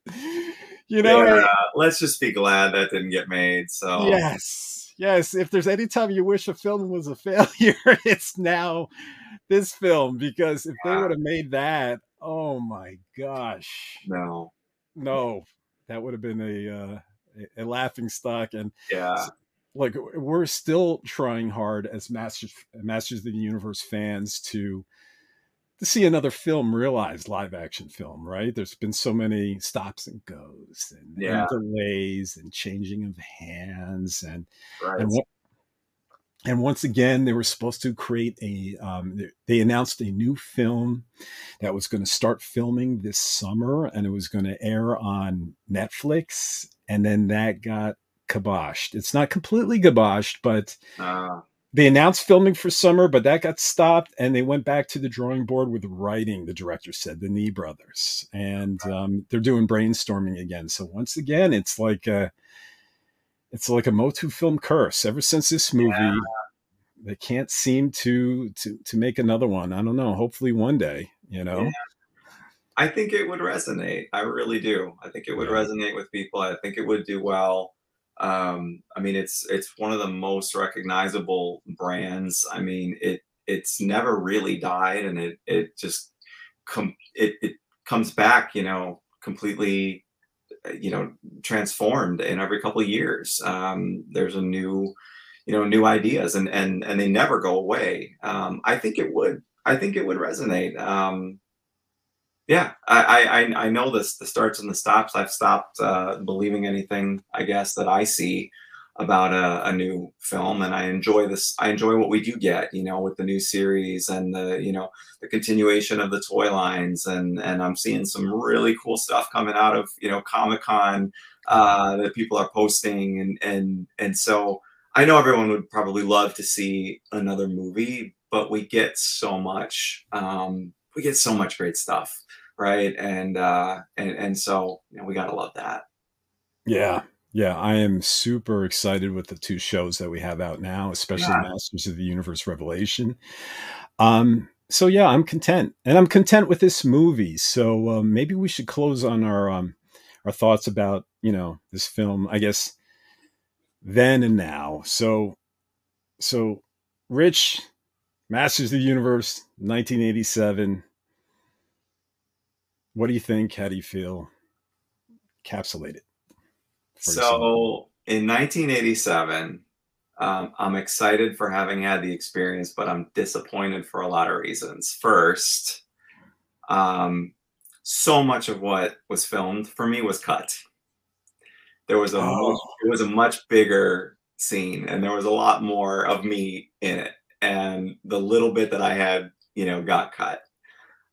you know, Yeah, let's just be glad that didn't get made. So yes. Yes. If there's any time you wish a film was a failure, it's now this film because if they would have made that, oh my gosh. no. No, that would have been a uh, a- a laughing stock and Yeah. like we're still trying hard as masters masters of the universe fans to to see another film realized live action film right there's been so many stops and goes and, and Yeah. delays and changing of hands and Right. and what and once again they were supposed to create a um, they- they announced a new film that was going to start filming this summer and it was going to air on netflix and then that got kiboshed it's not completely kiboshed but Uh, they announced filming for summer but that got stopped and they went back to the drawing board with writing the director said the Nee brothers and um, they're doing brainstorming again so once again it's like a it's like a motu film curse ever since this movie Yeah. they can't seem to to to make another one i don't know hopefully one day you know Yeah. I think it would resonate. I really do. I think it would Yeah. resonate with people. I think it would do well. Um, I mean, it's it's one of the most recognizable brands. I mean, it it's never really died, and it it just com- it it comes back. You know, completely. uh, You know, transformed in every couple of years. Um, there's a new, you know, new ideas, and and and they never go away. Um, I think it would. I think it would resonate. Um, yeah, I, I I- know this the starts and the stops. I've stopped uh, believing anything I guess that I see about a, a new film, and I enjoy this. I enjoy what we do get, you know, with the new series and the you know the continuation of the toy lines, and and I'm seeing some really cool stuff coming out of you know Comic Con uh, that people are posting, and and and so I know everyone would probably love to see another movie, but we get so much. Um, we get so much great stuff right? And uh and and so you know we gotta love that. Yeah. Yeah i am super excited with the two shows that we have out now especially Yeah. masters of the universe revelation. Um so yeah i'm content and i'm content with this movie. So um, maybe we should close on our um our thoughts about you know this film i guess then and now. So so rich masters of the universe 1987 what do you think? How do you feel? Encapsulate it so in 1987 um, i'm excited for having had the experience but i'm disappointed for a lot of reasons. First um so much of what was filmed for me was cut. There was a Oh. much, it was a much bigger scene and there was a lot more of me in it and the little bit that i had you know got cut.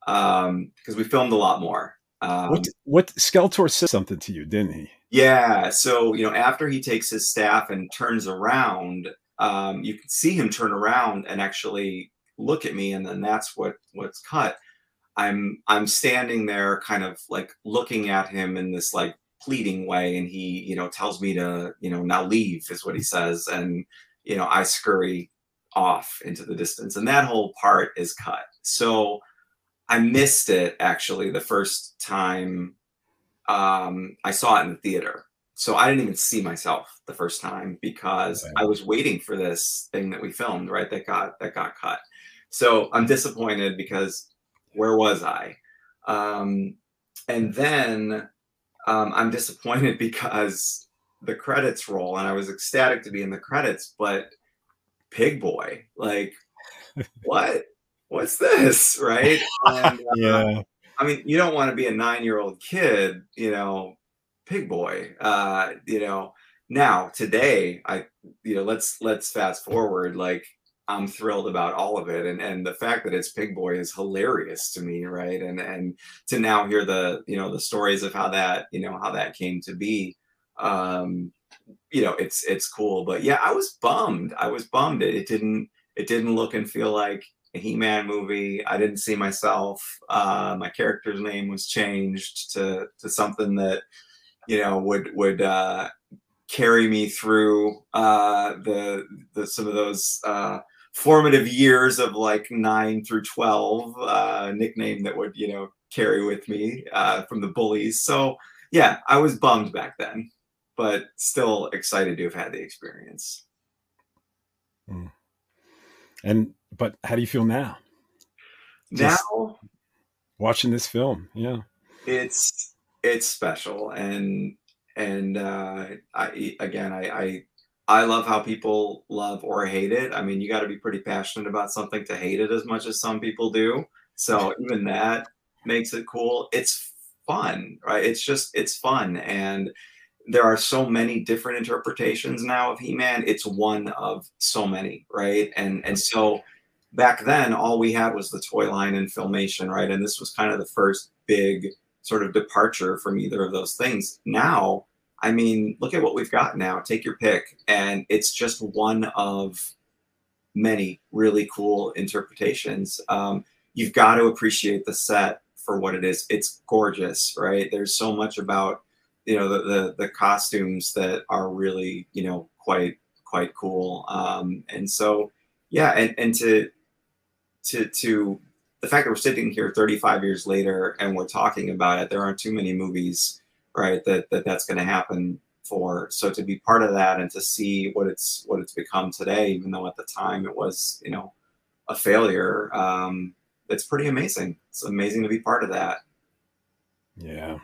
Um because we filmed a lot more. Um, what what Skeletor said something to you, didn't he? yeah so you know after he takes his staff and turns around um you can see him turn around and actually look at me and then that's what what's cut. I'm i'm standing there kind of like looking at him in this like pleading way and he you know tells me to you know now leave is what he says. And you know i scurry off into the distance and that whole part is cut. So i missed it actually the first time um i saw it in the theater. So i didn't even see myself the first time because Right. i was waiting for this thing that we filmed right that got that got cut. So i'm disappointed because where was i? Um and then um, I'm disappointed because the credits roll and I was ecstatic to be in the credits, but Pig Boy, like, what? What's this? Right? And, uh, Yeah, I mean, you don't want to be a nine year old kid, you know, Pig Boy, uh, you know. Now, today, I, you know, let's let's fast forward. Like, I'm thrilled about all of it, and and the fact that it's Pig Boy is hilarious to me, right? And and to now hear the you know the stories of how that you know how that came to be, um, you know, it's it's cool. But yeah, I was bummed. I was bummed. It, it didn't it didn't look and feel like a He-Man movie. I didn't see myself. Uh, my character's name was changed to to something that you know would would uh, carry me through uh, the the some of those uh, formative years of like nine through twelve. Uh, nickname that would you know carry with me uh, from the bullies. So yeah, I was bummed back then, but still excited to have had the experience. Mm. And but how do you feel now? Just now watching this film, yeah, it's it's special, and and uh, I again, I, I I love how people love or hate it. I mean, you got to be pretty passionate about something to hate it as much as some people do. So even that makes it cool. It's fun, right? It's just it's fun and there are so many different interpretations now of He-Man. It's one of so many, right? And and so back then all we had was the toy line and filmation, right? And this was kind of the first big sort of departure from either of those things. Now, I mean, look at what we've got now. Take your pick, and it's just one of many really cool interpretations. Um, you've got to appreciate the set for what it is. It's gorgeous, right? There's so much about you know the, the the, costumes that are really you know quite quite cool. Um and so yeah and and to to to the fact that we're sitting here 35 years later and we're talking about it there aren't too many movies right that, that that's going to happen for. So to be part of that and to see what it's what it's become today even though at the time it was you know a failure um it's pretty amazing. It's amazing to be part of that. Yeah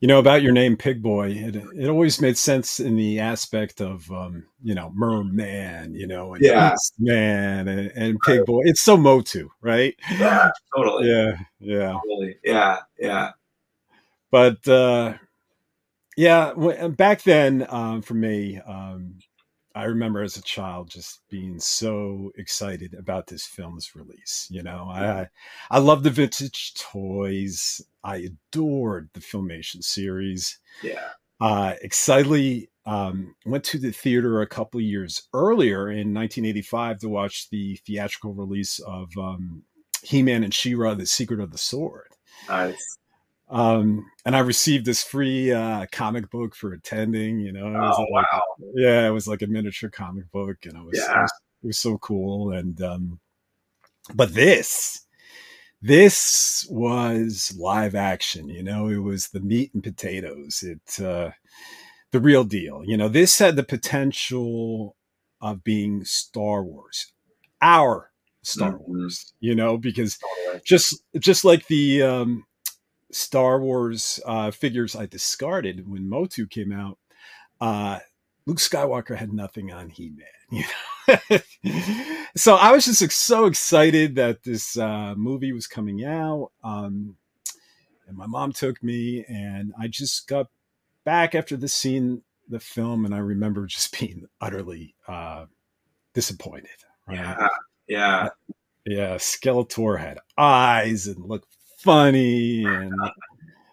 you know about your name pig boy it, it always made sense in the aspect of um, you know merman you know and yeah. Man and, and pig boy. It's so motu right? Yeah totally. Yeah yeah. Totally. yeah yeah. But uh yeah back then um, for me um, I remember as a child just being so excited about this film's release. You know, I I love the vintage toys. I adored the filmation series. Yeah. Uh, excitedly um, went to the theater a couple years earlier in 1985 to watch the theatrical release of um, He-Man and She-Ra: The Secret of the Sword. Nice. Um, and I received this free uh, comic book for attending. You know, it was oh, like, wow. yeah, it was like a miniature comic book, and it was, yeah. it was, it was so cool. And um, but this, this was live action. You know, it was the meat and potatoes. It uh, the real deal. You know, this had the potential of being Star Wars, our Star Mhm. Wars. You know, because just just like the um, Star Wars uh, figures I discarded when Motu came out, uh, Luke Skywalker had nothing on He Man. You know? so I was just so excited that this uh, movie was coming out. Um, and my mom took me, and I just got back after the scene the film, and I remember just being utterly uh, disappointed. Right? Yeah. Yeah. yeah, Skeletor had eyes and looked funny, and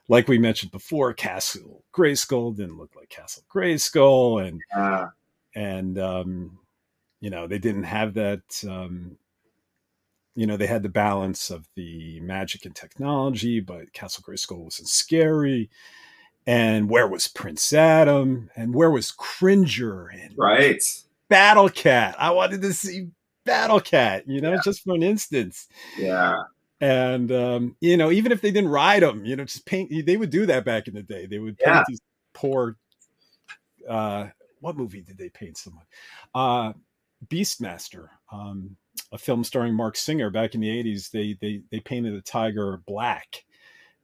like we mentioned before, Castle Grayskull didn't look like Castle Grayskull, and Yeah. and um, you know they didn't have that. Um, you know they had the balance of the magic and technology, but Castle Grayskull wasn't scary. And where was Prince Adam? And where was Cringer and Right. Battle Cat? I wanted to see Battle Cat, you know, Yeah. just for an instance Yeah. And um, you know even if they didn't ride them you know just paint they would do that back in the day. They would paint Yeah. these poor uh what movie did they paint someone uh beastmaster um a film starring Marc Singer back in the 80s they they they painted a tiger black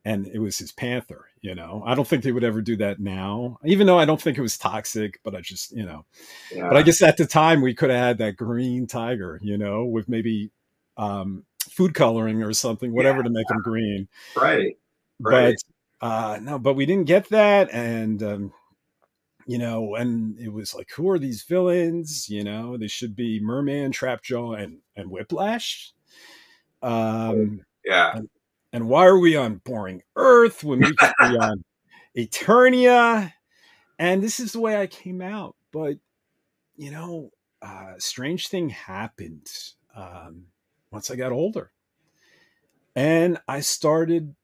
and it was his panther you know? I don't think they would ever do that now. Even though i don't think it was toxic but i just you know. Yeah. but I guess at the time we could have had that green tiger, you know, with maybe um, food coloring or something, whatever Yeah. to make them green. right. Right. But uh, no, but we didn't get that, and um, you know, and it was like, who are these villains? You know, they should be Merman, Trapjaw, and and Whiplash. Um, yeah. And, and why are we on boring Earth when we could be on Eternia? And this is the way I came out. But you know, uh, strange thing happened um, once I got older, and I started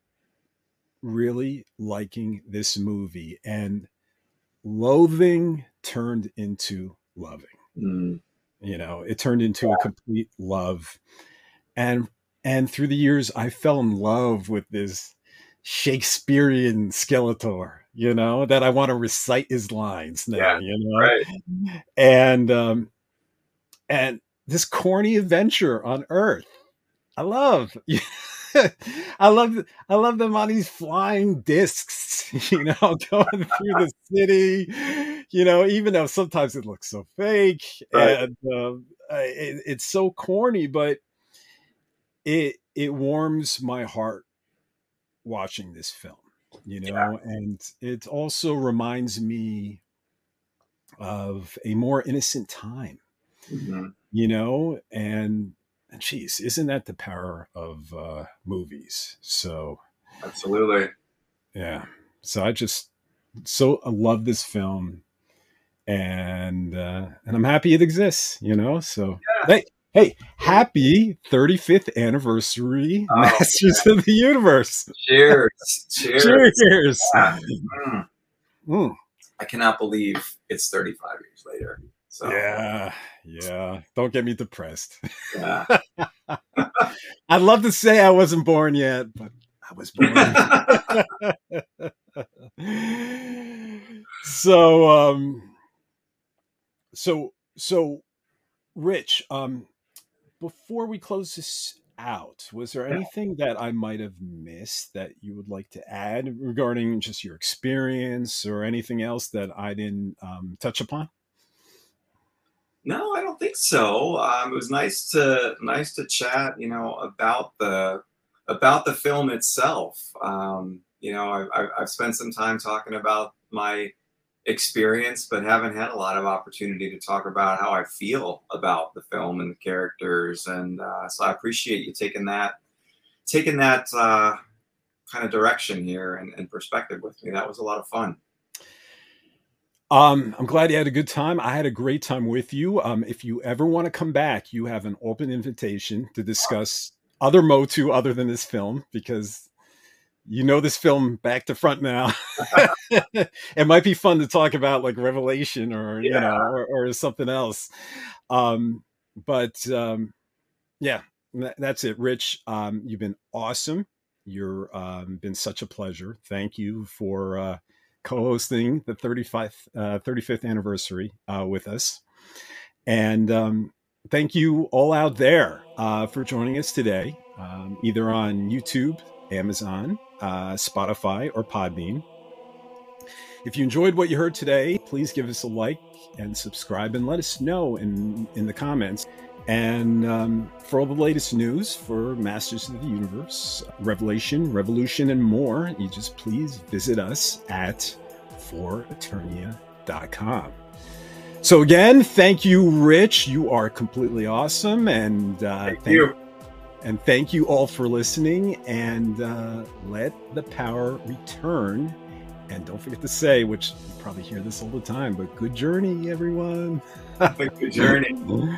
really liking this movie and loathing turned into loving. Mm. You know, it turned into a complete love. And and through the years I fell in love with this Shakespearean Skeletor, you know, that I want to recite his lines now, Yeah, you know. Right. And um and this corny adventure on Earth. I love. I love I love them on these flying discs, you know, going through the city, you know, even though sometimes it looks so fake Right. and um, it, it's so corny, but it it warms my heart watching this film, you know, Yeah. and it also reminds me of a more innocent time Mhm. you know and and geez isn't that the power of uh movies so Absolutely. yeah so i just so i love this film and uh and i'm happy it exists you know so Yeah. hey hey happy 35th anniversary Oh, masters of the universe Cheers. Cheers. cheers Yeah. Mm. Mm. I cannot believe it's 35 years later. So yeah yeah don't get me depressed. Yeah. i'd love to say i wasn't born yet but i was born so um so so rich um before we close this out was there anything that i might have missed that you would like to add regarding just your experience or anything else that i didn't um, touch upon No, I don't think so. Um, it was nice to nice to chat, you know, about the about the film itself. Um, you know, I've, I've spent some time talking about my experience, but haven't had a lot of opportunity to talk about how I feel about the film and the characters. And uh, so I appreciate you taking that taking that uh, kind of direction here and, and perspective with me. That was a lot of fun. Um, I'm glad you had a good time. I had a great time with you. Um, if you ever want to come back, you have an open invitation to discuss other Motu other than this film because you know this film back to front now. it might be fun to talk about like Revelation or you know or, or something else. Um, but um, yeah, that's it. Rich, um, you've been awesome. You're um, been such a pleasure. Thank you for uh, co-hosting the 35th, uh, 35th anniversary uh, with us. And um, thank you all out there uh, for joining us today, um, either on YouTube, Amazon, uh, Spotify, or Podbean. If you enjoyed what you heard today, please give us a like and subscribe and let us know in, in the comments. And um, for all the latest news for Masters of the Universe, Revelation, Revolution, and more, you just please visit us at ForEternia.com. So again, thank you, Rich. You are completely awesome, and uh, Thank you. and thank you all for listening. And uh, let the power return. And don't forget to say, which you probably hear this all the time, but good journey, everyone. Good journey.